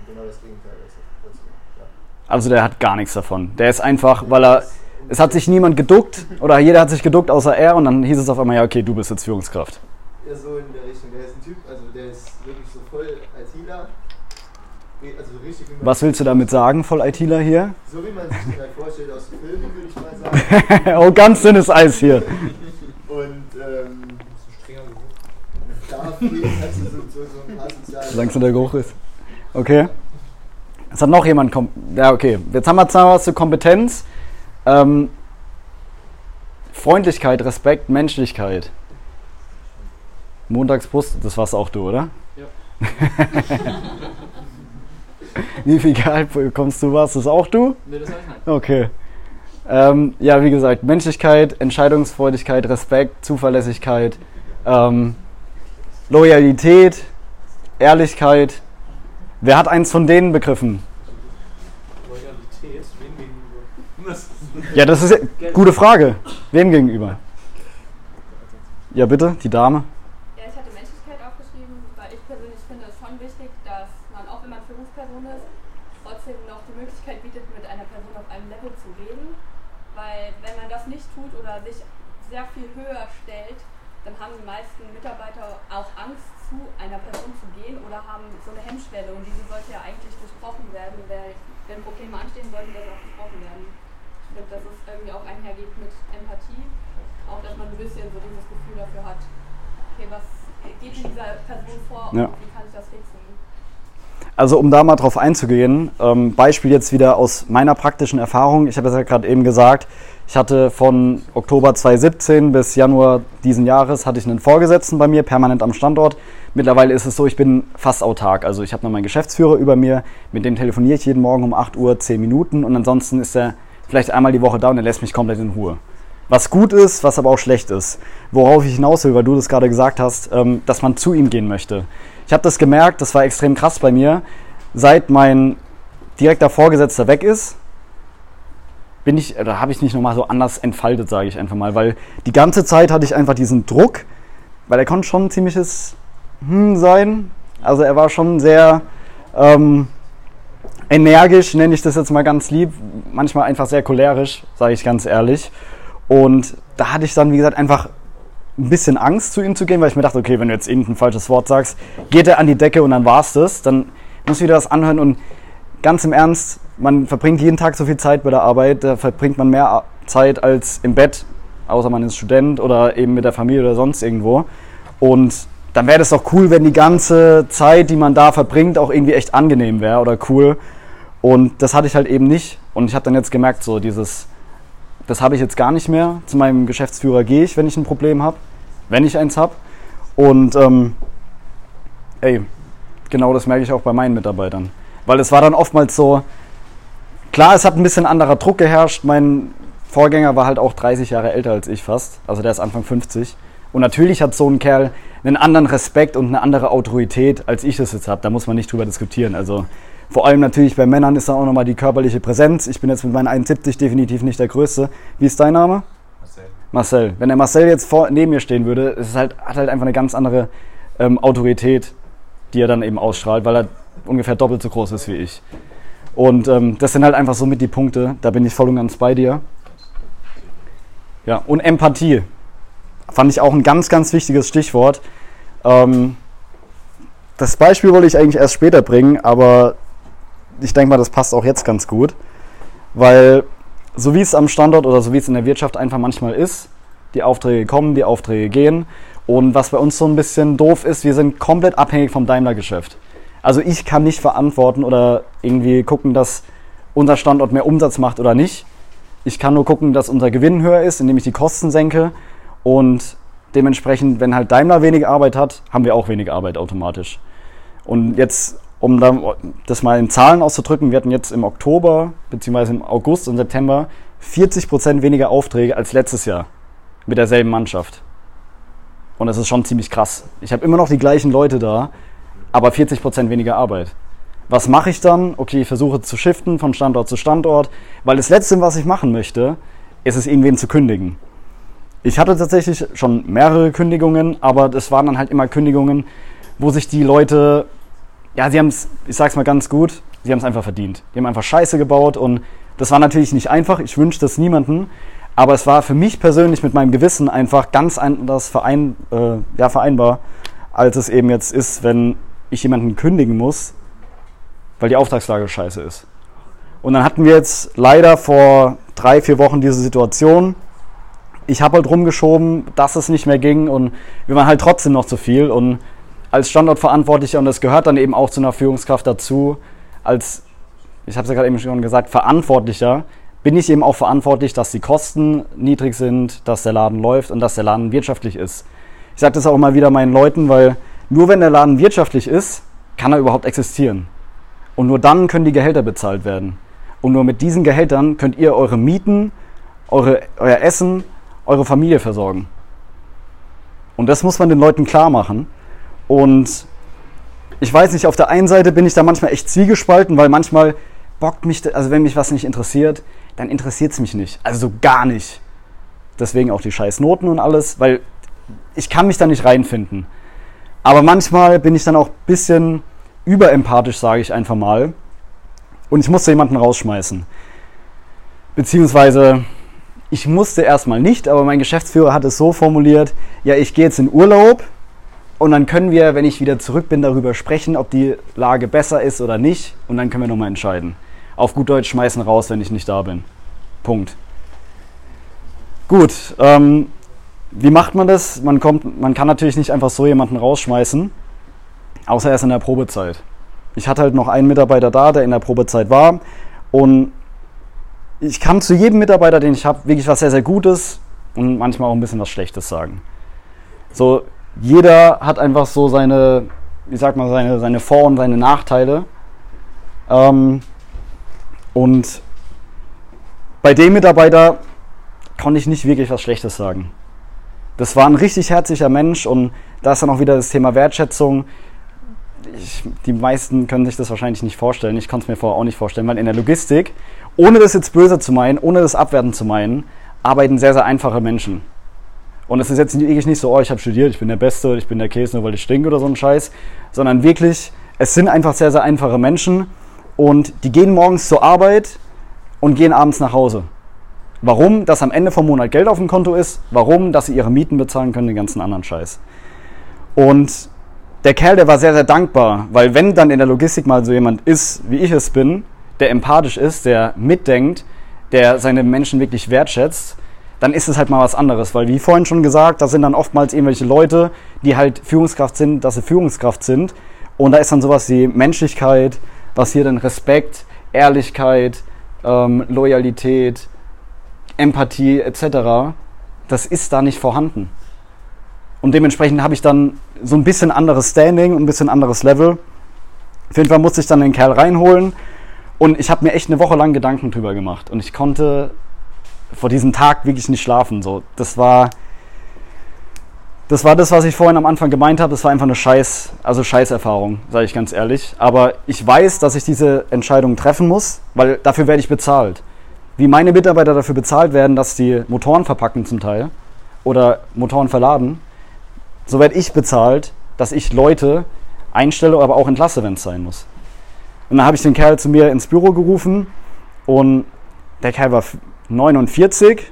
genau das Gegenteil. Also. Also der hat gar nichts davon. Der ist einfach, weil er, es hat sich niemand geduckt oder jeder hat sich geduckt außer er und dann hieß es auf einmal, ja okay, du bist jetzt Führungskraft. Ja, so in der Richtung. Der ist ein Typ, also der ist wirklich so voll ITler. Also richtig wie man, Was willst du damit sagen, voll ITler hier? So wie man sich halt vorstellt aus den Filmen, würde ich mal sagen. [LAUGHS] oh, ganz dünnes Eis hier. Und ähm, da fehlt halt so, so, so ein paar soziale. Langsam der Geruch ist. Okay. Es hat noch jemand. Kom ja, okay. Jetzt haben wir zwar was zur Kompetenz. Ähm, Freundlichkeit, Respekt, Menschlichkeit. Montagsbrust, das warst auch du, oder? Ja. [LAUGHS] Wie viel Gehalt bekommst du? Warst das auch du? Nee, das sag ich nicht. Okay. Ähm, ja, wie gesagt, Menschlichkeit, Entscheidungsfreudigkeit, Respekt, Zuverlässigkeit, ähm, Loyalität, Ehrlichkeit. Wer hat eins von denen begriffen? Loyalität, wem gegenüber? Ja, das ist ja, gute Frage. Wem gegenüber? Ja, bitte, die Dame. Ja, ich hatte Menschlichkeit aufgeschrieben, weil ich persönlich finde es schon wichtig, dass man, auch wenn man Führungsperson ist, trotzdem noch die Möglichkeit bietet, mit einer Person auf einem Level zu reden. Weil wenn man das nicht tut oder sich sehr viel höher stellt, dann haben die meisten Mitarbeiter auch Angst, zu einer Person zu gehen oder haben so eine Hemmschwelle und diese sollte ja eigentlich durchbrochen werden. Weil, wenn Probleme anstehen, sollten das auch besprochen werden. Ich finde, dass es irgendwie auch einhergeht mit Empathie. Auch, dass man ein bisschen so dieses Gefühl dafür hat, okay, was geht in dieser Person vor und Ja. wie kann ich das fixen? Also um da mal drauf einzugehen, ähm, Beispiel jetzt wieder aus meiner praktischen Erfahrung. Ich habe es ja gerade eben gesagt, ich hatte von Oktober 2017 bis Januar diesen Jahres hatte ich einen Vorgesetzten bei mir, permanent am Standort. Mittlerweile ist es so, ich bin fast autark. Also ich habe noch meinen Geschäftsführer über mir, mit dem telefoniere ich jeden Morgen um 8 Uhr 10 Minuten und ansonsten ist er vielleicht einmal die Woche da und er lässt mich komplett in Ruhe. Was gut ist, was aber auch schlecht ist. Worauf ich hinaus will, weil du das gerade gesagt hast, ähm, dass man zu ihm gehen möchte. Ich habe das gemerkt, das war extrem krass bei mir. Seit mein direkter Vorgesetzter weg ist, bin ich, oder habe ich mich nochmal so anders entfaltet, sage ich einfach mal. Weil die ganze Zeit hatte ich einfach diesen Druck, weil er konnte schon ein ziemliches Hm sein. Also er war schon sehr ähm, energisch, nenne ich das jetzt mal ganz lieb. Manchmal einfach sehr cholerisch, sage ich ganz ehrlich. Und da hatte ich dann, wie gesagt, einfach ein bisschen Angst, zu ihm zu gehen, weil ich mir dachte, okay, wenn du jetzt irgendein falsches Wort sagst, geht er an die Decke und dann war's das. Dann muss ich wieder das anhören und ganz im Ernst, man verbringt jeden Tag so viel Zeit bei der Arbeit, da verbringt man mehr Zeit als im Bett, außer man ist Student oder eben mit der Familie oder sonst irgendwo. Und dann wäre das doch cool, wenn die ganze Zeit, die man da verbringt, auch irgendwie echt angenehm wäre oder cool. Und das hatte ich halt eben nicht. Und ich habe dann jetzt gemerkt, so dieses, das habe ich jetzt gar nicht mehr. Zu meinem Geschäftsführer gehe ich, wenn ich ein Problem habe, wenn ich eins habe. Und ähm, ey, genau das merke ich auch bei meinen Mitarbeitern. Weil es war dann oftmals so, klar, es hat ein bisschen anderer Druck geherrscht. Mein Vorgänger war halt auch 30 Jahre älter als ich fast. Also der ist Anfang 50. Und natürlich hat so ein Kerl einen anderen Respekt und eine andere Autorität, als ich das jetzt habe. Da muss man nicht drüber diskutieren. Also vor allem natürlich bei Männern ist da auch nochmal die körperliche Präsenz. Ich bin jetzt mit meinen 71 definitiv nicht der Größte. Wie ist dein Name? Marcel. Marcel. Wenn der Marcel jetzt vor, neben mir stehen würde, es ist halt, hat halt einfach eine ganz andere ähm, Autorität, die er dann eben ausstrahlt, weil er ungefähr doppelt so groß ist wie ich. Und ähm, das sind halt einfach so mit die Punkte, da bin ich voll und ganz bei dir. Ja, und Empathie fand ich auch ein ganz, ganz wichtiges Stichwort. Ähm, das Beispiel wollte ich eigentlich erst später bringen, aber ich denke mal, das passt auch jetzt ganz gut, weil so wie es am Standort oder so wie es in der Wirtschaft einfach manchmal ist, die Aufträge kommen, die Aufträge gehen und was bei uns so ein bisschen doof ist, wir sind komplett abhängig vom Daimler-Geschäft. Also ich kann nicht verantworten oder irgendwie gucken, dass unser Standort mehr Umsatz macht oder nicht. Ich kann nur gucken, dass unser Gewinn höher ist, indem ich die Kosten senke und dementsprechend, wenn halt Daimler wenig Arbeit hat, haben wir auch wenig Arbeit automatisch. Und jetzt, um das mal in Zahlen auszudrücken, wir hatten jetzt im Oktober bzw. im August und September 40 Prozent weniger Aufträge als letztes Jahr mit derselben Mannschaft. Und das ist schon ziemlich krass. Ich habe immer noch die gleichen Leute da, aber 40 Prozent weniger Arbeit. Was mache ich dann? Okay, ich versuche zu shiften von Standort zu Standort, weil das Letzte, was ich machen möchte, ist es, irgendwen zu kündigen. Ich hatte tatsächlich schon mehrere Kündigungen, aber das waren dann halt immer Kündigungen, wo sich die Leute ja, sie haben es, ich sag's mal ganz gut, sie haben es einfach verdient. Die haben einfach Scheiße gebaut und das war natürlich nicht einfach. Ich wünsche das niemandem. Aber es war für mich persönlich mit meinem Gewissen einfach ganz anders verein, äh, ja, vereinbar, als es eben jetzt ist, wenn ich jemanden kündigen muss, weil die Auftragslage scheiße ist. Und dann hatten wir jetzt leider vor drei, vier Wochen diese Situation. Ich habe halt rumgeschoben, dass es nicht mehr ging und wir waren halt trotzdem noch zu viel. Und als Standortverantwortlicher, und das gehört dann eben auch zu einer Führungskraft dazu, als, ich habe es ja gerade eben schon gesagt, Verantwortlicher, bin ich eben auch verantwortlich, dass die Kosten niedrig sind, dass der Laden läuft und dass der Laden wirtschaftlich ist. Ich sage das auch immer wieder meinen Leuten, weil nur wenn der Laden wirtschaftlich ist, kann er überhaupt existieren. Und nur dann können die Gehälter bezahlt werden. Und nur mit diesen Gehältern könnt ihr eure Mieten, eure, euer Essen, eure Familie versorgen. Und das muss man den Leuten klar machen. Und ich weiß nicht, auf der einen Seite bin ich da manchmal echt zwiegespalten, weil manchmal bockt mich, also wenn mich was nicht interessiert, dann interessiert es mich nicht. Also so gar nicht. Deswegen auch die scheiß Noten und alles, weil ich kann mich da nicht reinfinden. Aber manchmal bin ich dann auch ein bisschen überempathisch, sage ich einfach mal. Und ich musste jemanden rausschmeißen. Beziehungsweise, ich musste erstmal nicht, aber mein Geschäftsführer hat es so formuliert, ja, ich gehe jetzt in Urlaub, und dann können wir, wenn ich wieder zurück bin, darüber sprechen, ob die Lage besser ist oder nicht. Und dann können wir nochmal entscheiden. Auf gut Deutsch schmeißen raus, wenn ich nicht da bin. Punkt. Gut, ähm, wie macht man das? Man, kommt, man kann natürlich nicht einfach so jemanden rausschmeißen, außer erst in der Probezeit. Ich hatte halt noch einen Mitarbeiter da, der in der Probezeit war. Und ich kann zu jedem Mitarbeiter, den ich habe, wirklich was sehr, sehr Gutes und manchmal auch ein bisschen was Schlechtes sagen. So, jeder hat einfach so seine, wie sagt man, seine, seine Vor- und seine Nachteile. Ähm, und bei dem Mitarbeiter konnte ich nicht wirklich was Schlechtes sagen. Das war ein richtig herzlicher Mensch und da ist dann auch wieder das Thema Wertschätzung. Ich, die meisten können sich das wahrscheinlich nicht vorstellen. Ich konnte es mir vorher auch nicht vorstellen, weil in der Logistik, ohne das jetzt böse zu meinen, ohne das abwerten zu meinen, arbeiten sehr, sehr einfache Menschen. Und es ist jetzt wirklich nicht so, oh, ich habe studiert, ich bin der Beste, ich bin der Käse, nur weil ich stinke oder so ein Scheiß, sondern wirklich, es sind einfach sehr, sehr einfache Menschen und die gehen morgens zur Arbeit und gehen abends nach Hause. Warum? Dass am Ende vom Monat Geld auf dem Konto ist. Warum? Dass sie ihre Mieten bezahlen können, den ganzen anderen Scheiß. Und der Kerl, der war sehr, sehr dankbar, weil wenn dann in der Logistik mal so jemand ist, wie ich es bin, der empathisch ist, der mitdenkt, der seine Menschen wirklich wertschätzt, dann ist es halt mal was anderes. Weil wie vorhin schon gesagt, da sind dann oftmals irgendwelche Leute, die halt Führungskraft sind, dass sie Führungskraft sind. Und da ist dann sowas wie Menschlichkeit, was hier dann Respekt, Ehrlichkeit, ähm, Loyalität, Empathie etc. Das ist da nicht vorhanden. Und dementsprechend habe ich dann so ein bisschen anderes Standing, ein bisschen anderes Level. Auf jeden Fall musste ich dann den Kerl reinholen und ich habe mir echt eine Woche lang Gedanken drüber gemacht. Und ich konnte vor diesem Tag wirklich nicht schlafen. So, das war, das war das, was ich vorhin am Anfang gemeint habe. Das war einfach eine Scheiß, also Scheißerfahrung, sage ich ganz ehrlich. Aber ich weiß, dass ich diese Entscheidung treffen muss, weil dafür werde ich bezahlt. Wie meine Mitarbeiter dafür bezahlt werden, dass die Motoren verpacken zum Teil oder Motoren verladen, so werde ich bezahlt, dass ich Leute einstelle, aber auch entlasse, wenn es sein muss. Und dann habe ich den Kerl zu mir ins Büro gerufen und der Kerl war 49,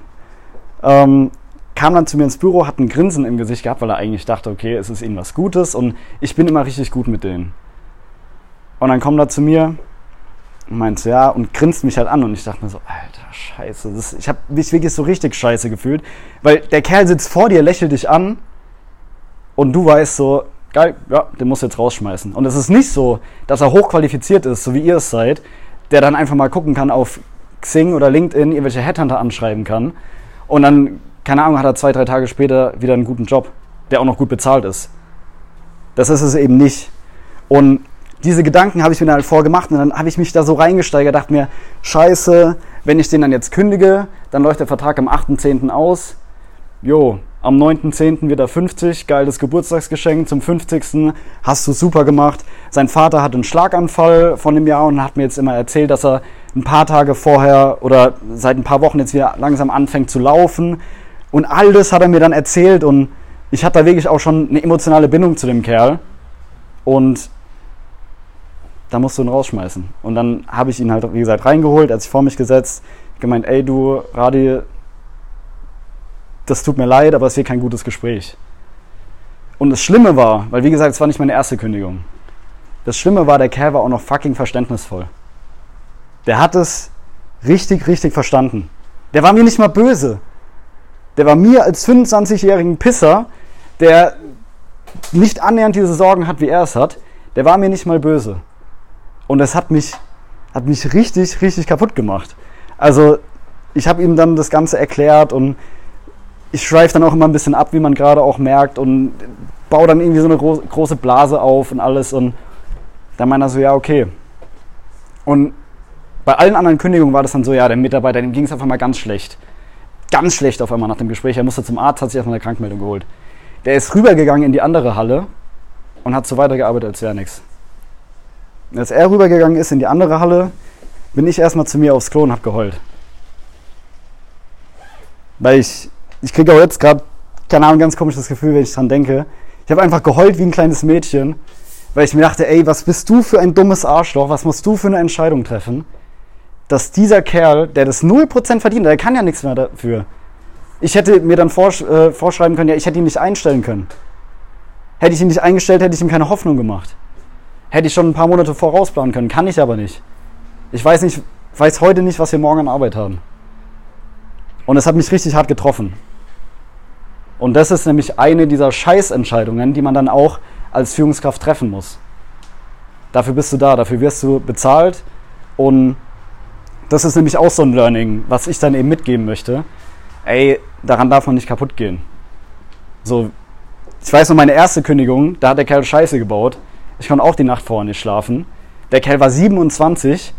ähm, kam dann zu mir ins Büro, hat ein Grinsen im Gesicht gehabt, weil er eigentlich dachte, okay, es ist ihnen was Gutes und ich bin immer richtig gut mit denen. Und dann kommt er zu mir und meint ja, und grinst mich halt an und ich dachte mir so, alter Scheiße, das, ich habe mich wirklich so richtig scheiße gefühlt, weil der Kerl sitzt vor dir, lächelt dich an und du weißt so, geil, ja, den musst du jetzt rausschmeißen. Und es ist nicht so, dass er hochqualifiziert ist, so wie ihr es seid, der dann einfach mal gucken kann auf Xing oder LinkedIn, irgendwelche Headhunter anschreiben kann und dann, keine Ahnung, hat er zwei, drei Tage später wieder einen guten Job, der auch noch gut bezahlt ist. Das ist es eben nicht. Und diese Gedanken habe ich mir dann halt vorgemacht und dann habe ich mich da so reingesteigert, dachte mir, scheiße, wenn ich den dann jetzt kündige, dann läuft der Vertrag am 8.10. aus. Jo, am 9.10. wird er 50, geiles Geburtstagsgeschenk. Zum 50. hast du super gemacht. Sein Vater hat einen Schlaganfall von dem Jahr und hat mir jetzt immer erzählt, dass er ein paar Tage vorher oder seit ein paar Wochen jetzt wieder langsam anfängt zu laufen. Und all das hat er mir dann erzählt und ich hatte da wirklich auch schon eine emotionale Bindung zu dem Kerl. Und da musst du ihn rausschmeißen. Und dann habe ich ihn halt, wie gesagt, reingeholt, er hat sich vor mich gesetzt, gemeint, ey du, Radi, das tut mir leid, aber es wird kein gutes Gespräch. Und das Schlimme war, weil wie gesagt, es war nicht meine erste Kündigung. Das Schlimme war, der Kerl war auch noch fucking verständnisvoll. Der hat es richtig, richtig verstanden. Der war mir nicht mal böse. Der war mir als 25-jährigen Pisser, der nicht annähernd diese Sorgen hat, wie er es hat, der war mir nicht mal böse. Und das hat mich, hat mich richtig, richtig kaputt gemacht. Also ich habe ihm dann das Ganze erklärt und ich schweife dann auch immer ein bisschen ab, wie man gerade auch merkt und baue dann irgendwie so eine gro große Blase auf und alles und dann meint er so, ja, okay. Und bei allen anderen Kündigungen war das dann so, ja, der Mitarbeiter, dem ging es einfach mal ganz schlecht. Ganz schlecht auf einmal nach dem Gespräch. Er musste zum Arzt, hat sich erstmal eine Krankmeldung geholt. Der ist rübergegangen in die andere Halle und hat so weitergearbeitet, als wäre nichts. Als er rübergegangen ist in die andere Halle, bin ich erstmal zu mir aufs Klo und hab geheult. Weil ich, ich kriege auch jetzt gerade, keine Ahnung, ganz komisches Gefühl, wenn ich dran denke. Ich habe einfach geheult wie ein kleines Mädchen, weil ich mir dachte, ey, was bist du für ein dummes Arschloch, was musst du für eine Entscheidung treffen, dass dieser Kerl, der das 0% verdient, der kann ja nichts mehr dafür. Ich hätte mir dann vorsch äh, vorschreiben können, ja, ich hätte ihn nicht einstellen können. Hätte ich ihn nicht eingestellt, hätte ich ihm keine Hoffnung gemacht. Hätte ich schon ein paar Monate vorausplanen können, kann ich aber nicht. Ich weiß nicht, weiß heute nicht, was wir morgen an Arbeit haben. Und es hat mich richtig hart getroffen. Und das ist nämlich eine dieser Scheißentscheidungen, die man dann auch als Führungskraft treffen muss. Dafür bist du da, dafür wirst du bezahlt. Und das ist nämlich auch so ein Learning, was ich dann eben mitgeben möchte. Ey, daran darf man nicht kaputt gehen. So, ich weiß noch, meine erste Kündigung, da hat der Kerl Scheiße gebaut. Ich konnte auch die Nacht vorher nicht schlafen. Der Kerl war 27,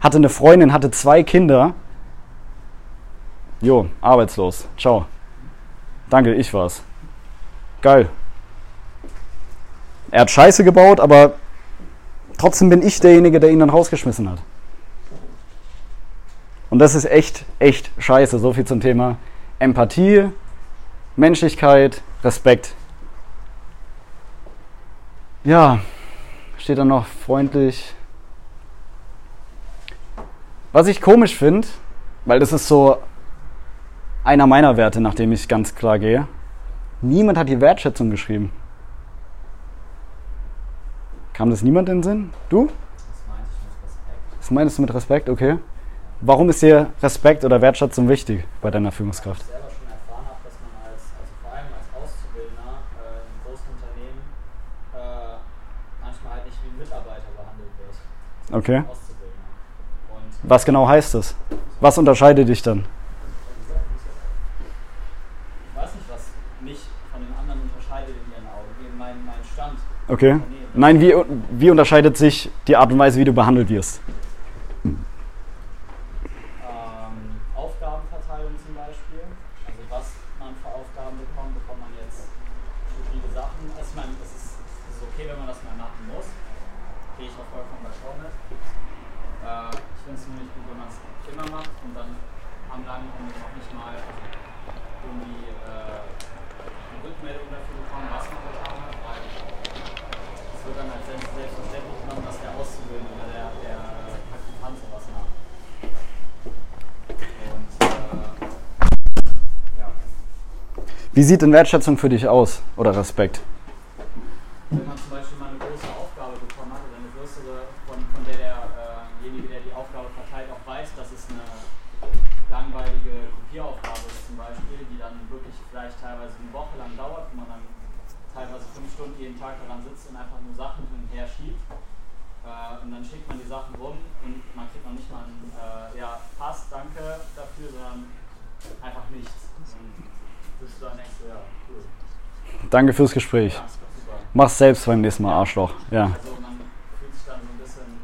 hatte eine Freundin, hatte zwei Kinder. Jo, arbeitslos. Ciao. Danke, ich war's. Geil. Er hat Scheiße gebaut, aber trotzdem bin ich derjenige, der ihn dann rausgeschmissen hat. Und das ist echt, echt scheiße. So viel zum Thema Empathie, Menschlichkeit, Respekt. Ja, steht dann noch freundlich. Was ich komisch finde, weil das ist so einer meiner Werte, nach dem ich ganz klar gehe. Niemand hat die Wertschätzung geschrieben. Kam das niemand in den Sinn? Du? Das meinte ich mit Respekt. Was meinst du mit Respekt? Okay. Warum ist dir Respekt oder Wertschätzung wichtig bei deiner Führungskraft? Ich selber schon erfahren habe, dass man als, vor allem als Auszubildender äh, in großen Unternehmen manchmal halt nicht wie ein Mitarbeiter behandelt wird. sondern Okay. Was genau heißt das? Was unterscheidet dich dann? ich weiß nicht, was mich von den anderen unterscheidet in ihren Augen, wie mein, mein Stand. Okay. Nein, wie, wie unterscheidet sich die Art und Weise, wie du behandelt wirst? Ähm, Aufgabenverteilung zum Beispiel. Also was man für Aufgaben bekommt, bekommt man jetzt für viele Sachen. Also ich meine, es ist, es ist okay, wenn man das mal machen muss. Gehe ich auch vollkommen d'accord mit. Äh, ich finde es nur nicht gut, wenn man es immer macht und dann am langen Ende noch nicht mal also irgendwie äh, eine Rückmeldung dafür bekommen, was man getan hat. Weil es es wird dann als selbstverständlich genommen, dass der Auszubildende oder der, der Praktikant sowas macht. Und äh, ja. Wie sieht denn Wertschätzung für dich aus oder Respekt? wenn man zum Beispiel mal eine große Aufgabe bekommen hat oder eine größere, von, von der derjenige, der die Aufgabe verteilt, auch weiß, dass es eine langweilige Kopieraufgabe ist zum Beispiel, die dann wirklich vielleicht teilweise eine Woche lang dauert, wo man dann teilweise fünf Stunden jeden Tag daran sitzt und einfach nur Sachen hin und her schiebt. Äh, und dann schickt man die Sachen rum und man kriegt noch nicht mal ein äh, ja, passt, danke dafür, sondern einfach nichts. Und dann cool. Danke fürs Gespräch. Ja. Mach's selbst beim nächsten Mal, Arschloch. Ja. Also man fühlt sich dann so ein bisschen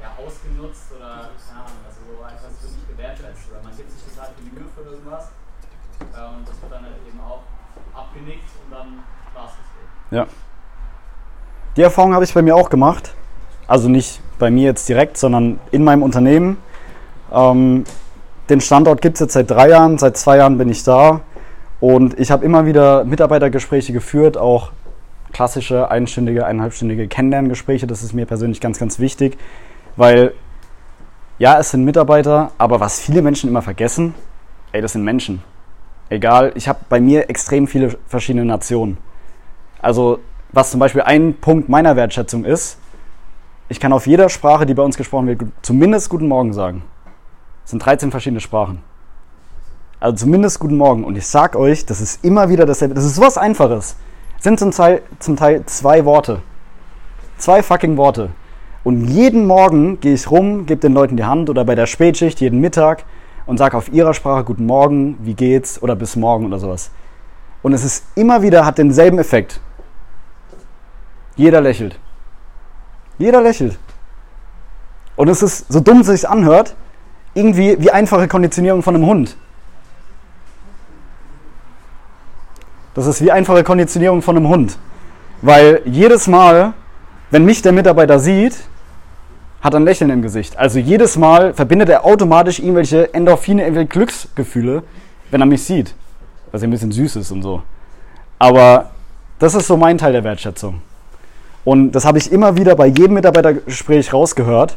ja, ausgenutzt oder keine Ahnung, also so einfach es wird nicht gewertschätzt oder man gibt sich total viel Mühe für irgendwas äh, und das wird dann halt eben auch abgenickt und dann war es das eben. Ja. Die Erfahrung habe ich bei mir auch gemacht. Also nicht bei mir jetzt direkt, sondern in meinem Unternehmen. Ähm, den Standort gibt es jetzt seit drei Jahren, seit zwei Jahren bin ich da. Und ich habe immer wieder Mitarbeitergespräche geführt, auch klassische einstündige, eineinhalbstündige Kennenlerngespräche. Das ist mir persönlich ganz, ganz wichtig, weil ja, es sind Mitarbeiter, aber was viele Menschen immer vergessen, ey, das sind Menschen. Egal, ich habe bei mir extrem viele verschiedene Nationen. Also, was zum Beispiel ein Punkt meiner Wertschätzung ist, ich kann auf jeder Sprache, die bei uns gesprochen wird, zumindest Guten Morgen sagen. Es sind 13 verschiedene Sprachen. Also zumindest Guten Morgen. Und ich sag euch, das ist immer wieder dasselbe. Das ist sowas Einfaches. Es sind zum Teil, zum Teil zwei Worte. Zwei fucking Worte. Und jeden Morgen gehe ich rum, gebe den Leuten die Hand oder bei der Spätschicht jeden Mittag und sage auf ihrer Sprache Guten Morgen, wie geht's oder bis morgen oder sowas. Und es ist immer wieder, hat denselben Effekt. Jeder lächelt. Jeder lächelt. Und es ist, so dumm es sich anhört, irgendwie wie einfache Konditionierung von einem Hund. Das ist wie einfache Konditionierung von einem Hund. Weil jedes Mal, wenn mich der Mitarbeiter sieht, hat er ein Lächeln im Gesicht. Also jedes Mal verbindet er automatisch irgendwelche Endorphine, irgendwelche Glücksgefühle, wenn er mich sieht. Was ja ein bisschen süß ist und so. Aber das ist so mein Teil der Wertschätzung. Und das habe ich immer wieder bei jedem Mitarbeitergespräch rausgehört.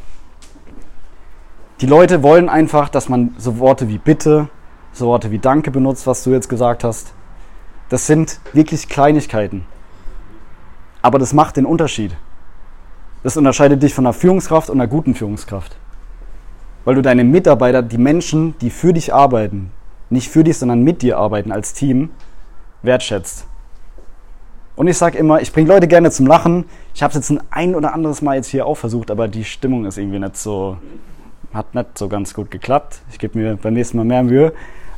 Die Leute wollen einfach, dass man so Worte wie Bitte, so Worte wie Danke benutzt, was du jetzt gesagt hast. Das sind wirklich Kleinigkeiten. Aber das macht den Unterschied. Das unterscheidet dich von einer Führungskraft und einer guten Führungskraft. Weil du deine Mitarbeiter, die Menschen, die für dich arbeiten, nicht für dich, sondern mit dir arbeiten als Team, wertschätzt. Und ich sage immer, ich bringe Leute gerne zum Lachen. Ich habe es jetzt ein ein oder anderes Mal jetzt hier auch versucht, aber die Stimmung ist irgendwie nicht so, hat nicht so ganz gut geklappt. Ich gebe mir beim nächsten Mal mehr Mühe.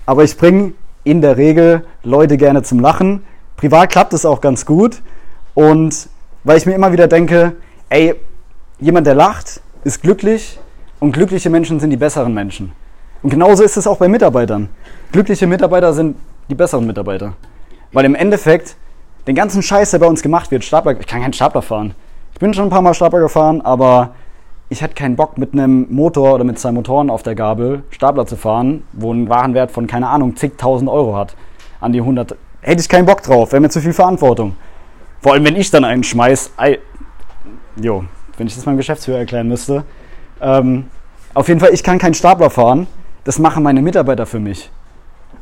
Aber ich bringe in der Regel Leute gerne zum Lachen. Privat klappt es auch ganz gut. Und weil ich mir immer wieder denke, ey, jemand, der lacht, ist glücklich und glückliche Menschen sind die besseren Menschen. Und genauso ist es auch bei Mitarbeitern. Glückliche Mitarbeiter sind die besseren Mitarbeiter. Weil im Endeffekt den ganzen Scheiß, der bei uns gemacht wird, Stapler, ich kann keinen Stapler fahren. Ich bin schon ein paar Mal Stapler gefahren, aber ich hätte keinen Bock mit einem Motor oder mit zwei Motoren auf der Gabel Stapler zu fahren, wo ein Warenwert von, keine Ahnung, zigtausend Euro hat. An die 100. Hätte ich keinen Bock drauf, wäre mir zu viel Verantwortung. Vor allem, wenn ich dann einen schmeiß. Ei, jo, wenn ich das meinem Geschäftsführer erklären müsste. Ähm, auf jeden Fall, ich kann keinen Stapler fahren. Das machen meine Mitarbeiter für mich.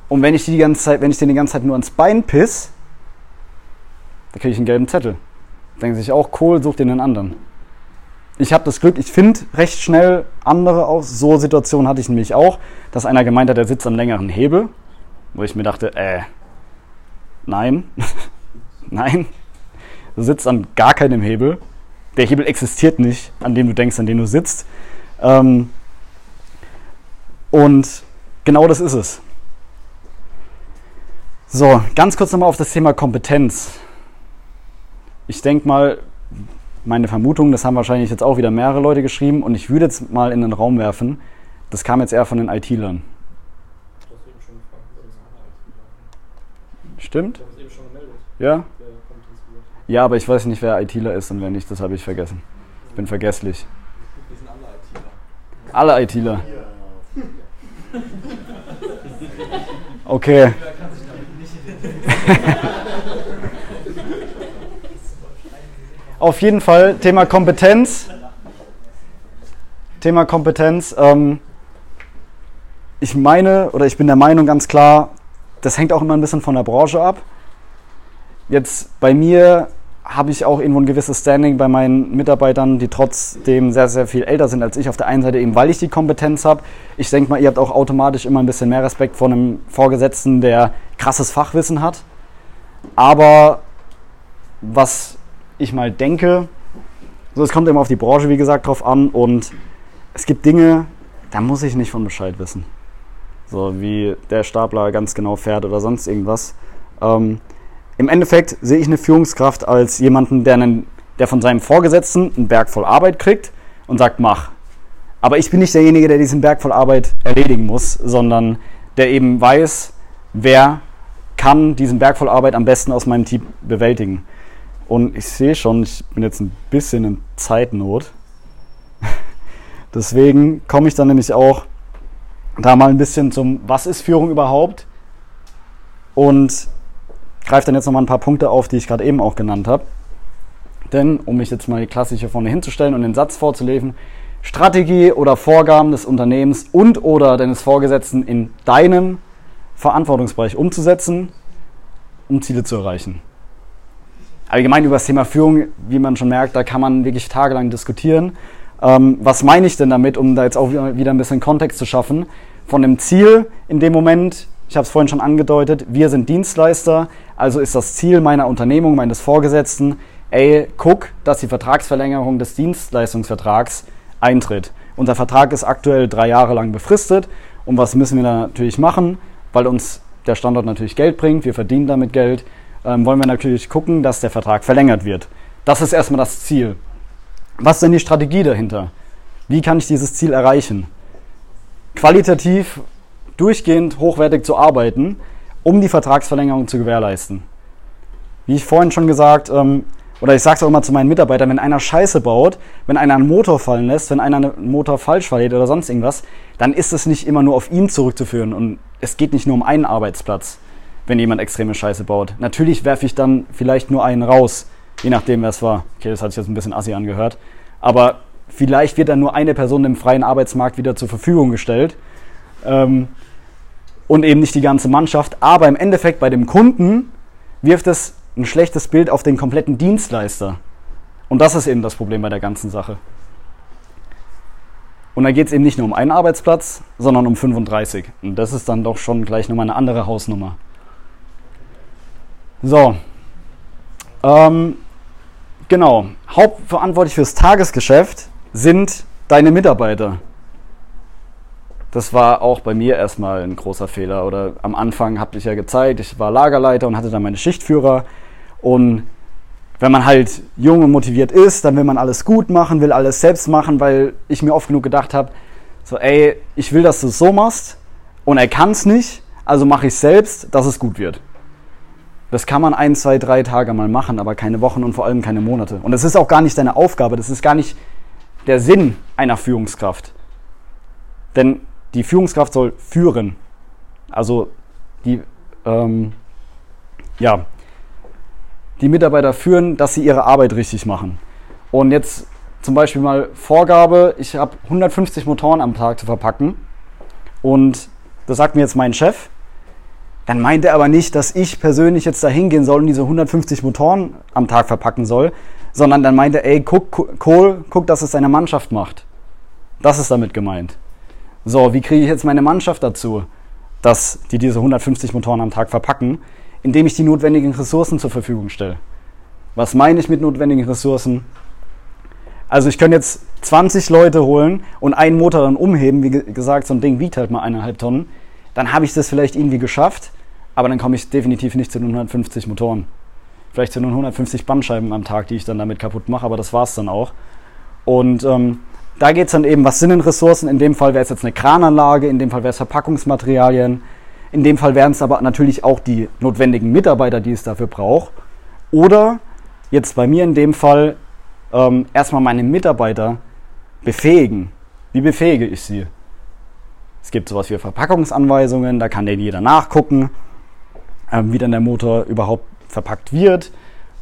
Und wenn ich die, ganze Zeit, wenn ich denen die ganze Zeit nur ans Bein piss, dann kriege ich einen gelben Zettel. Denken sich auch, Kohl, such den einen anderen. Ich habe das Glück, ich finde recht schnell andere aus. So Situationen hatte ich nämlich auch, dass einer gemeint hat, der sitzt am längeren Hebel, wo ich mir dachte, äh, nein, [LAUGHS] nein, du sitzt an gar keinem Hebel. Der Hebel existiert nicht, an dem du denkst, an dem du sitzt. Ähm, und genau das ist es. So, ganz kurz nochmal auf das Thema Kompetenz. Ich denke mal, meine Vermutung, das haben wahrscheinlich jetzt auch wieder mehrere Leute geschrieben und ich würde jetzt mal in den Raum werfen, das kam jetzt eher von den IT-Lern. Stimmt? Du hast eben schon gemeldet. Ja? Ja, aber ich weiß nicht, wer ITler ist und wer nicht, das habe ich vergessen. Ich bin vergesslich. Wir sind alle ITler. Alle ITler. Okay. [LAUGHS] [LAUGHS] Wer kann sich damit nicht identifizieren? Auf jeden Fall Thema Kompetenz. Thema Kompetenz. Ähm, ich meine oder ich bin der Meinung ganz klar, das hängt auch immer ein bisschen von der Branche ab. Jetzt bei mir habe ich auch irgendwo ein gewisses Standing bei meinen Mitarbeitern, die trotzdem sehr, sehr viel älter sind als ich. Auf der einen Seite eben, weil ich die Kompetenz habe. Ich denke mal, ihr habt auch automatisch immer ein bisschen mehr Respekt vor einem Vorgesetzten, der krasses Fachwissen hat. Aber was ich mal denke, so es kommt immer auf die Branche, wie gesagt, drauf an und es gibt Dinge, da muss ich nicht von Bescheid wissen. So wie der Stapler ganz genau fährt oder sonst irgendwas. Ähm, im Endeffekt sehe ich eine Führungskraft als jemanden, der, einen, der von seinem Vorgesetzten einen Berg voll Arbeit kriegt und sagt, mach. Aber ich bin nicht derjenige, der diesen Berg voll Arbeit erledigen muss, sondern der eben weiß, wer kann diesen Berg voll Arbeit am besten aus meinem Team bewältigen. Und ich sehe schon, ich bin jetzt ein bisschen in Zeitnot. [LAUGHS] Deswegen komme ich dann nämlich auch da mal ein bisschen zum, was ist Führung überhaupt? Und greife dann jetzt nochmal ein paar Punkte auf, die ich gerade eben auch genannt habe. Denn, um mich jetzt mal die klassische vorne hinzustellen und den Satz vorzulesen, Strategie oder Vorgaben des Unternehmens und oder deines Vorgesetzten in deinem Verantwortungsbereich umzusetzen, um Ziele zu erreichen. Allgemein über das Thema Führung, wie man schon merkt, da kann man wirklich tagelang diskutieren. Ähm, was meine ich denn damit, um da jetzt auch wieder ein bisschen Kontext zu schaffen? Von dem Ziel in dem Moment, ich habe es vorhin schon angedeutet, wir sind Dienstleister, also ist das Ziel meiner Unternehmung, meines Vorgesetzten, ey, guck, dass die Vertragsverlängerung des Dienstleistungsvertrags eintritt. Unser Vertrag ist aktuell drei Jahre lang befristet. Und was müssen wir da natürlich machen? Weil uns der Standort natürlich Geld bringt, wir verdienen damit Geld, ähm, wollen wir natürlich gucken, dass der Vertrag verlängert wird. Das ist erstmal das Ziel. Was ist denn die Strategie dahinter? Wie kann ich dieses Ziel erreichen? Qualitativ durchgehend hochwertig zu arbeiten, um die Vertragsverlängerung zu gewährleisten. Wie ich vorhin schon gesagt, ähm, oder ich sage es auch immer zu meinen Mitarbeitern, wenn einer Scheiße baut, wenn einer einen Motor fallen lässt, wenn einer einen Motor falsch verliert oder sonst irgendwas, dann ist es nicht immer nur auf ihn zurückzuführen und es geht nicht nur um einen Arbeitsplatz, wenn jemand extreme Scheiße baut. Natürlich werfe ich dann vielleicht nur einen raus, je nachdem, wer es war. Okay, das hat sich jetzt ein bisschen assi angehört. Aber vielleicht wird dann nur eine Person im freien Arbeitsmarkt wieder zur Verfügung gestellt ähm, und eben nicht die ganze Mannschaft. Aber im Endeffekt bei dem Kunden wirft es ein schlechtes Bild auf den kompletten Dienstleister. Und das ist eben das Problem bei der ganzen Sache. Und da geht es eben nicht nur um einen Arbeitsplatz, sondern um 35. Und das ist dann doch schon gleich nochmal eine andere Hausnummer. So. Ähm, genau. Hauptverantwortlich fürs Tagesgeschäft sind deine Mitarbeiter. Das war auch bei mir erstmal ein großer Fehler. Oder am Anfang habe ich ja gezeigt, ich war Lagerleiter und hatte dann meine Schichtführer. Und wenn man halt jung und motiviert ist, dann will man alles gut machen, will alles selbst machen, weil ich mir oft genug gedacht habe, so ey, ich will, dass du es so machst und er kann es nicht, also mache ich es selbst, dass es gut wird. Das kann man ein, zwei, drei Tage mal machen, aber keine Wochen und vor allem keine Monate. Und das ist auch gar nicht deine Aufgabe, das ist gar nicht der Sinn einer Führungskraft. Denn die Führungskraft soll führen. Also die, ähm, ja, die Mitarbeiter führen, dass sie ihre Arbeit richtig machen. Und jetzt zum Beispiel mal Vorgabe, ich habe 150 Motoren am Tag zu verpacken und das sagt mir jetzt mein Chef. Dann meint er aber nicht, dass ich persönlich jetzt da hingehen soll und diese 150 Motoren am Tag verpacken soll, sondern dann meint er, ey, guck, Kohl, guck, dass es deine Mannschaft macht. Das ist damit gemeint. So, wie kriege ich jetzt meine Mannschaft dazu, dass die diese 150 Motoren am Tag verpacken? indem ich die notwendigen Ressourcen zur Verfügung stelle. Was meine ich mit notwendigen Ressourcen? Also ich könnte jetzt 20 Leute holen und einen Motor dann umheben, wie gesagt, so ein Ding wiegt halt mal eineinhalb Tonnen. Dann habe ich das vielleicht irgendwie geschafft, aber dann komme ich definitiv nicht zu den 150 Motoren. Vielleicht zu den 150 Bandscheiben am Tag, die ich dann damit kaputt mache, aber das war es dann auch. Und ähm, da geht es dann eben, was sind denn Ressourcen? In dem Fall wäre es jetzt eine Krananlage, in dem Fall wäre es Verpackungsmaterialien, in dem Fall wären es aber natürlich auch die notwendigen Mitarbeiter, die es dafür braucht. Oder jetzt bei mir in dem Fall ähm, erstmal meine Mitarbeiter befähigen. Wie befähige ich sie? Es gibt sowas wie Verpackungsanweisungen, da kann denn jeder nachgucken, ähm, wie dann der Motor überhaupt verpackt wird.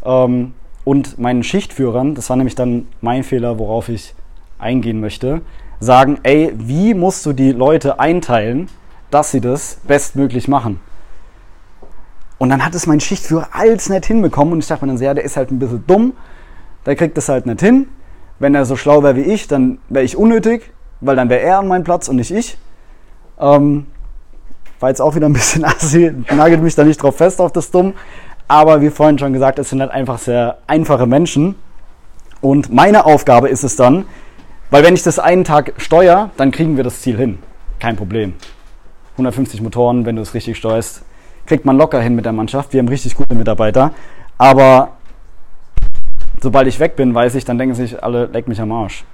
Ähm, und meinen Schichtführern, das war nämlich dann mein Fehler, worauf ich eingehen möchte, sagen, ey, wie musst du die Leute einteilen, dass sie das bestmöglich machen? Und dann hat es mein Schichtführer als nett hinbekommen und ich dachte mir dann sehr, der ist halt ein bisschen dumm, der kriegt das halt nicht hin. Wenn er so schlau wäre wie ich, dann wäre ich unnötig, weil dann wäre er an meinem Platz und nicht ich. Ähm, war jetzt auch wieder ein bisschen [LAUGHS] assi, nagelt mich da nicht drauf fest auf das Dumm. Aber wie vorhin schon gesagt, es sind halt einfach sehr einfache Menschen. Und meine Aufgabe ist es dann, weil wenn ich das einen Tag steuere, dann kriegen wir das Ziel hin. Kein Problem. 150 Motoren, wenn du es richtig steuerst, kriegt man locker hin mit der Mannschaft. Wir haben richtig gute Mitarbeiter. Aber sobald ich weg bin, weiß ich, dann denken sich alle, leck mich am Arsch.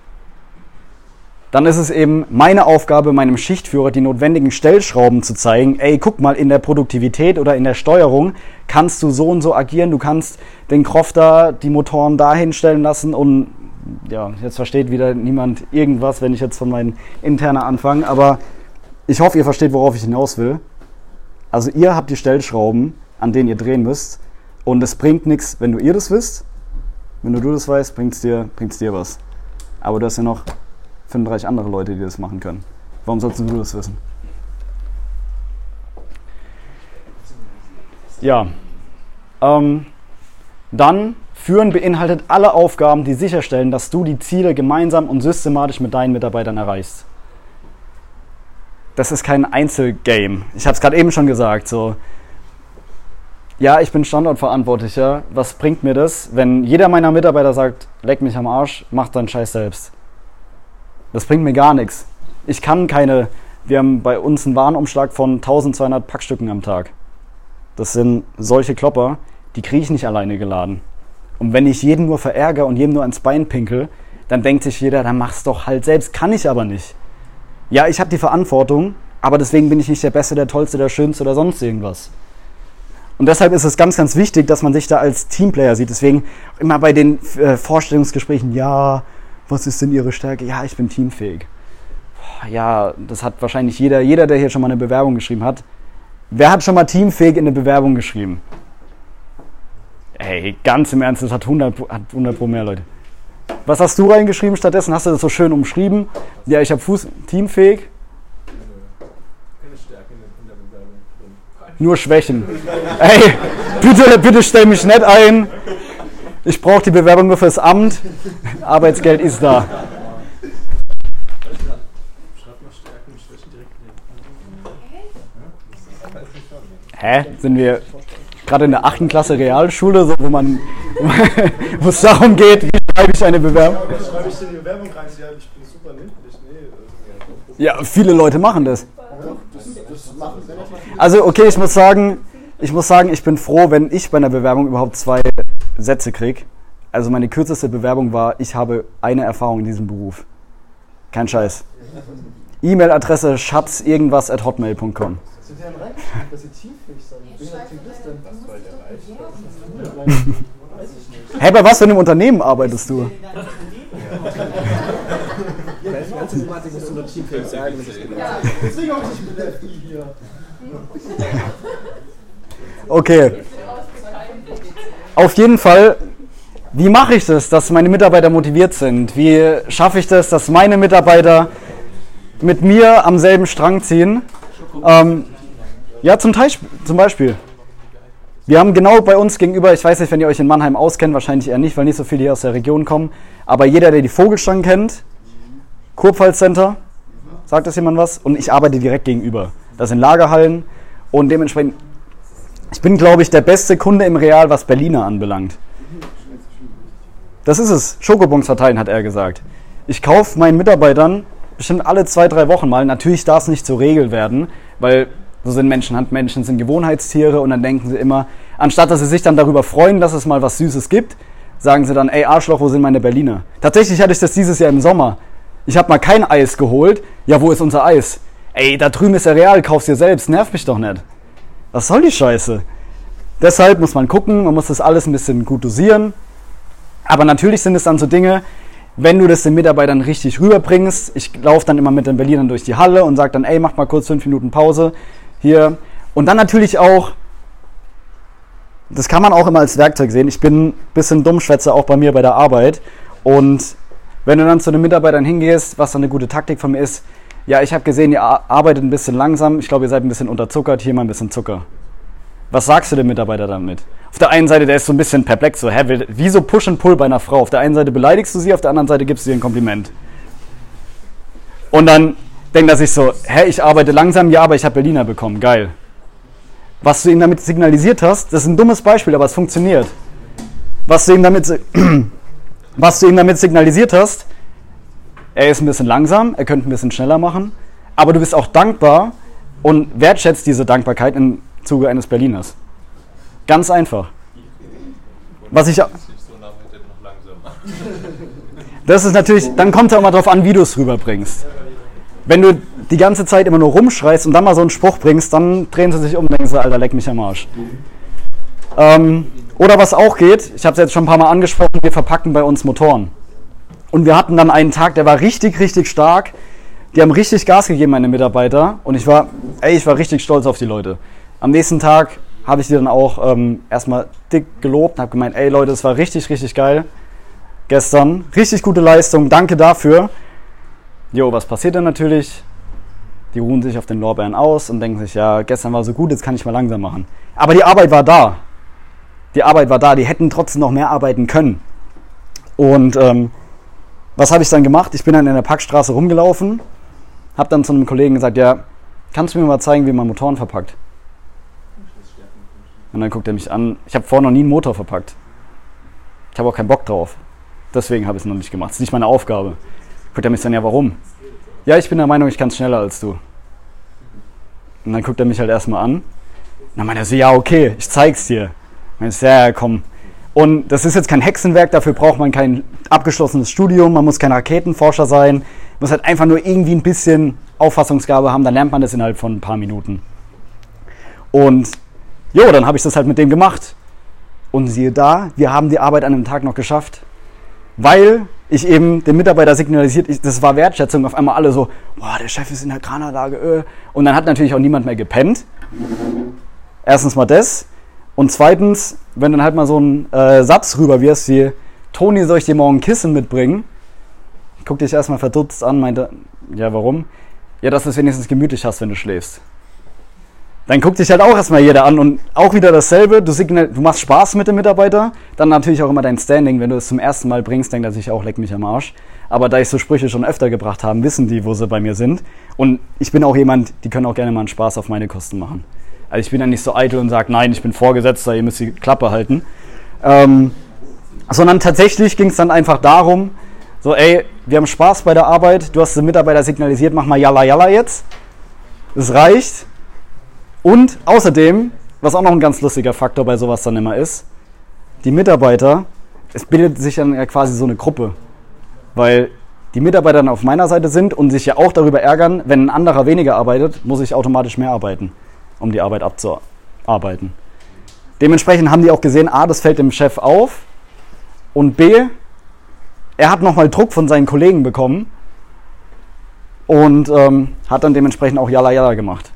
Dann ist es eben meine Aufgabe, meinem Schichtführer die notwendigen Stellschrauben zu zeigen. Ey, guck mal, in der Produktivität oder in der Steuerung kannst du so und so agieren. Du kannst den Crofter, die Motoren dahin stellen lassen und ja, jetzt versteht wieder niemand irgendwas, wenn ich jetzt von meinen internen anfange. Aber ich hoffe, ihr versteht, worauf ich hinaus will. Also ihr habt die Stellschrauben, an denen ihr drehen müsst. Und es bringt nichts, wenn du ihr das wisst. Wenn du, das weißt, bringt es dir, dir was. Aber du hast ja noch 35 andere Leute, die das machen können. Warum sollst du das wissen? Ja. Ähm, dann führen beinhaltet alle Aufgaben, die sicherstellen, dass du die Ziele gemeinsam und systematisch mit deinen Mitarbeitern erreichst. Das ist kein Einzelgame. Ich habe es gerade eben schon gesagt. So, ja, ich bin Standortverantwortlicher. Was bringt mir das, wenn jeder meiner Mitarbeiter sagt, leck mich am Arsch, mach deinen Scheiß selbst? Das bringt mir gar nichts. Ich kann keine, wir haben bei uns einen Warenumschlag von 1200 Packstücken am Tag. Das sind solche Klopper, die kriege ich nicht alleine geladen. Und wenn ich jeden nur verärgere und jedem nur ans Bein pinkel, dann denkt sich jeder, dann mach's doch halt selbst. Kann ich aber nicht. Ja, ich habe die Verantwortung, aber deswegen bin ich nicht der Beste, der Tollste, der Schönste oder sonst irgendwas. Und deshalb ist es ganz, ganz wichtig, dass man sich da als Teamplayer sieht. Deswegen immer bei den äh, Vorstellungsgesprächen, ja, was ist denn Ihre Stärke? Ja, ich bin teamfähig. Ja, das hat wahrscheinlich jeder, jeder, der hier schon mal eine Bewerbung geschrieben hat. Wer hat schon mal teamfähig in eine Bewerbung geschrieben? Ey, ganz im Ernst, das hat 100, hat 100 pro mehr Leute. Was hast du reingeschrieben stattdessen? Hast du das so schön umschrieben? Ja, ich habe Fuß teamfähig. Keine Stärke in der Bewerbung drin. Nur Schwächen. Ey, bitte, bitte stell mich nicht ein. Ich brauche die Bewerbung nur fürs Amt. Arbeitsgeld ist da. Hä? Sind wir gerade in der 8. Klasse Realschule, so, wo man wo es darum geht, wie schreibe ich eine Bewerbung? Was schreibe ich denn die Bewerbung rein? Ja, ich bin super niedlich. Nee, äh, Ja, viele Leute machen das. Also okay, ich muss sagen, ich muss sagen, ich bin froh, wenn ich bei einer Bewerbung überhaupt zwei Sätze kriege. Also meine kürzeste Bewerbung war, ich habe eine Erfahrung in diesem Beruf. Kein Scheiß. E-Mail-Adresse schatz irgendwas at hotmail.com. Dass sie sind. Weiß ich nicht. Hey, [LAUGHS] bei was für einem Unternehmen arbeitest du? Die ganze Thematik musst du nur teamfähig sagen. Das ist genau. Deswegen habe ich nicht mit FI hier. Okay. Auf jeden Fall, wie mache ich das, dass meine Mitarbeiter motiviert sind? Wie schaffe ich das, dass meine Mitarbeiter mit mir am selben Strang ziehen? Ähm, ja, zum, Teich, zum Beispiel. Wir haben genau bei uns gegenüber, ich weiß nicht, wenn ihr euch in Mannheim auskennt, wahrscheinlich eher nicht, weil nicht so viele hier aus der Region kommen, aber jeder, der die Vogelstangen kennt, Kurpfalz Center, sagt das jemand was? Und ich arbeite direkt gegenüber. Das sind Lagerhallen und dementsprechend, ich bin, glaube ich, der beste Kunde im Real, was Berliner anbelangt. Das ist es. Schokobons verteilen, hat er gesagt. Ich kaufe meinen Mitarbeitern bestimmt alle zwei, drei Wochen mal. Natürlich darf es nicht zur Regel werden, weil so sind Menschen, Handmenschen sind Gewohnheitstiere und dann denken sie immer, anstatt dass sie sich dann darüber freuen, dass es mal was Süßes gibt, sagen sie dann, ey Arschloch, wo sind meine Berliner? Tatsächlich hatte ich das dieses Jahr im Sommer. Ich habe mal kein Eis geholt. Ja, wo ist unser Eis? Ey, da drüben ist der Real, kauf's dir selbst, nerv mich doch nicht. Was soll die Scheiße? Deshalb muss man gucken, man muss das alles ein bisschen gut dosieren. Aber natürlich sind es dann so Dinge, wenn du das den Mitarbeitern richtig rüberbringst. Ich laufe dann immer mit den Berlinern durch die Halle und sage dann, ey, mach mal kurz fünf Minuten Pause hier. Und dann natürlich auch, das kann man auch immer als Werkzeug sehen. Ich bin ein bisschen Dummschwätzer auch bei mir bei der Arbeit. Und wenn du dann zu den Mitarbeitern hingehst, was dann eine gute Taktik von mir ist, ja, ich habe gesehen, ihr ar- arbeitet ein bisschen langsam. Ich glaube, ihr seid ein bisschen unterzuckert. Hier mal ein bisschen Zucker. Was sagst du dem Mitarbeiter damit? Auf der einen Seite, der ist so ein bisschen perplex, so, hä, will- wie so Push and Pull bei einer Frau. Auf der einen Seite beleidigst du sie, auf der anderen Seite gibst du ihr ein Kompliment. Und dann denkt er sich so, hä, ich arbeite langsam, ja, aber ich habe Berliner bekommen, geil. Was du ihm damit signalisiert hast, das ist ein dummes Beispiel, aber es funktioniert. Was du ihm damit, [CLEARS THROAT] was du ihm damit signalisiert hast, er ist ein bisschen langsam, er könnte ein bisschen schneller machen, aber du bist auch dankbar und wertschätzt diese Dankbarkeit im Zuge eines Berliners. Ganz einfach. Was ich, so das ist natürlich, dann kommt es auch mal drauf an, wie du es rüberbringst. Wenn du die ganze Zeit immer nur rumschreist und dann mal so einen Spruch bringst, dann drehen sie sich um und denken sie, Alter, leck mich am Arsch. Ähm, oder was auch geht, ich habe es jetzt schon ein paar Mal angesprochen, wir verpacken bei uns Motoren. Und wir hatten dann einen Tag, der war richtig, richtig stark. Die haben richtig Gas gegeben, meine Mitarbeiter. Und ich war, ey, ich war richtig stolz auf die Leute. Am nächsten Tag habe ich die dann auch ähm, erstmal dick gelobt und habe gemeint, ey Leute, das war richtig, richtig geil. Gestern. Richtig gute Leistung, danke dafür. Jo, was passiert dann natürlich? Die ruhen sich auf den Lorbeeren aus und denken sich, ja, gestern war so gut, jetzt kann ich mal langsam machen. Aber die Arbeit war da. Die Arbeit war da, die hätten trotzdem noch mehr arbeiten können. Und ähm, was habe ich dann gemacht? Ich bin dann in der Packstraße rumgelaufen, habe dann zu einem Kollegen gesagt, ja, kannst du mir mal zeigen, wie man Motoren verpackt? Und dann guckt er mich an, ich habe vorher noch nie einen Motor verpackt. Ich habe auch keinen Bock drauf. Deswegen habe ich es noch nicht gemacht. Das ist nicht meine Aufgabe. Guckt er mich dann, ja, warum? Ja, ich bin der Meinung, ich kann es schneller als du. Und dann guckt er mich halt erstmal an. Und dann meint er so, ja, okay, ich zeig's dir. Und ich so, ja, ja, komm. Und das ist jetzt kein Hexenwerk, dafür braucht man kein abgeschlossenes Studium, man muss kein Raketenforscher sein, man muss halt einfach nur irgendwie ein bisschen Auffassungsgabe haben, dann lernt man das innerhalb von ein paar Minuten. Und jo, dann habe ich das halt mit dem gemacht. Und siehe da, wir haben die Arbeit an einem Tag noch geschafft, weil ich eben dem Mitarbeiter signalisiert, ich, das war Wertschätzung, auf einmal alle so, boah, der Chef ist in der Krananlage, äh. und dann hat natürlich auch niemand mehr gepennt. Erstens mal das. Und zweitens, wenn dann halt mal so ein äh, Satz rüber wirst wie, Toni, soll ich dir morgen Kissen mitbringen? Guck dich erstmal verdutzt an, meinte, ja, warum? Ja, dass du es wenigstens gemütlich hast, wenn du schläfst. Dann guckt dich halt auch erstmal jeder an und auch wieder dasselbe. Du, signal, du machst Spaß mit dem Mitarbeiter, dann natürlich auch immer dein Standing. Wenn du es zum ersten Mal bringst, denkt er sich auch, leck mich am Arsch. Aber da ich so Sprüche schon öfter gebracht habe, wissen die, wo sie bei mir sind. Und ich bin auch jemand, die können auch gerne mal einen Spaß auf meine Kosten machen. Also ich bin dann nicht so eitel und sage, nein, ich bin Vorgesetzter, ihr müsst die Klappe halten. Ähm, sondern tatsächlich ging es dann einfach darum, so, ey, wir haben Spaß bei der Arbeit, du hast den Mitarbeiter signalisiert, mach mal Yalla Yalla jetzt. Das reicht. Und außerdem, was auch noch ein ganz lustiger Faktor bei sowas dann immer ist, die Mitarbeiter, es bildet sich dann ja quasi so eine Gruppe. Weil die Mitarbeiter dann auf meiner Seite sind und sich ja auch darüber ärgern, wenn ein anderer weniger arbeitet, muss ich automatisch mehr arbeiten, um die Arbeit abzuarbeiten. Dementsprechend haben die auch gesehen, A, das fällt dem Chef auf und B, er hat nochmal Druck von seinen Kollegen bekommen und ähm, hat dann dementsprechend auch Yalla Yalla gemacht.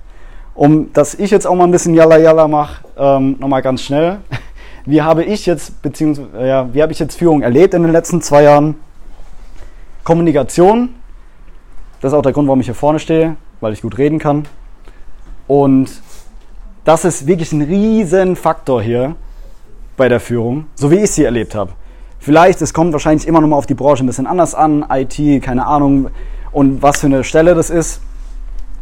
Um dass ich jetzt auch mal ein bisschen Yalla Yalla mache, ähm, nochmal ganz schnell. [LAUGHS] Wie habe ich jetzt, beziehungsweise, ja, wie habe ich jetzt Führung erlebt in den letzten zwei Jahren? Kommunikation, das ist auch der Grund, warum ich hier vorne stehe, weil ich gut reden kann. Und das ist wirklich ein riesen Faktor hier bei der Führung, so wie ich sie erlebt habe. Vielleicht, es kommt wahrscheinlich immer noch mal auf die Branche ein bisschen anders an, IT, keine Ahnung, und was für eine Stelle das ist.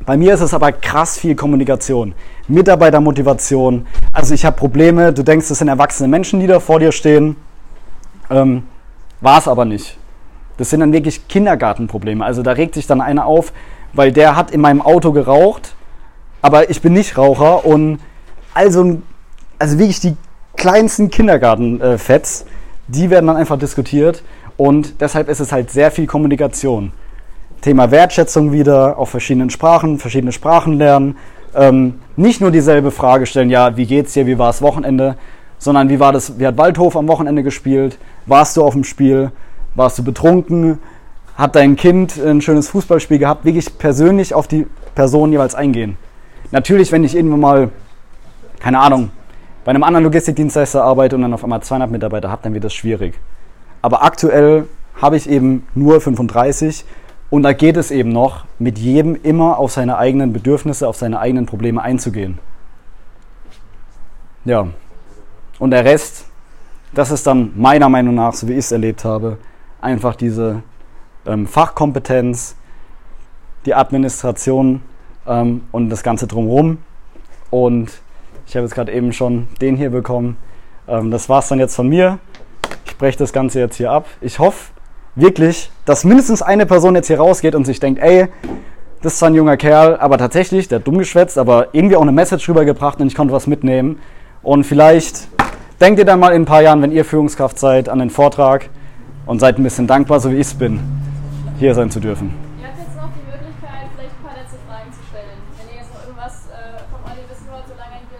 Bei mir ist es aber krass viel Kommunikation, Mitarbeitermotivation. Also ich habe Probleme, du denkst, das sind erwachsene Menschen, die da vor dir stehen. Ähm, War es aber nicht. Das sind dann wirklich Kindergartenprobleme. Also da regt sich dann einer auf, weil der hat in meinem Auto geraucht, aber ich bin nicht Raucher und also, also wirklich die kleinsten Kindergartenfets, die werden dann einfach diskutiert und deshalb ist es halt sehr viel Kommunikation. Thema Wertschätzung wieder auf verschiedenen Sprachen, verschiedene Sprachen lernen. Ähm, nicht nur dieselbe Frage stellen, ja, wie geht's dir, wie war das Wochenende, sondern wie war das, wie hat Waldhof am Wochenende gespielt, warst du auf dem Spiel, warst du betrunken, hat dein Kind ein schönes Fußballspiel gehabt, wirklich persönlich auf die Person jeweils eingehen. Natürlich, wenn ich irgendwann mal, keine Ahnung, bei einem anderen Logistikdienstleister arbeite und dann auf einmal 200 Mitarbeiter habe, dann wird das schwierig. Aber aktuell habe ich eben nur 35 und da geht es eben noch, mit jedem immer auf seine eigenen Bedürfnisse, auf seine eigenen Probleme einzugehen. Ja. Und der Rest, das ist dann meiner Meinung nach, so wie ich es erlebt habe, einfach diese ähm, Fachkompetenz, die Administration ähm, und das Ganze drumherum. Und ich habe jetzt gerade eben schon den hier bekommen. Ähm, das war es dann jetzt von mir. Ich breche das Ganze jetzt hier ab. Ich hoffe wirklich, dass mindestens eine Person jetzt hier rausgeht und sich denkt, ey, das ist zwar ein junger Kerl, aber tatsächlich, der hat dumm geschwätzt, aber irgendwie auch eine Message rübergebracht und ich konnte was mitnehmen. Und vielleicht denkt ihr dann mal in ein paar Jahren, wenn ihr Führungskraft seid, an den Vortrag und seid ein bisschen dankbar, so wie ich es bin, hier sein zu dürfen.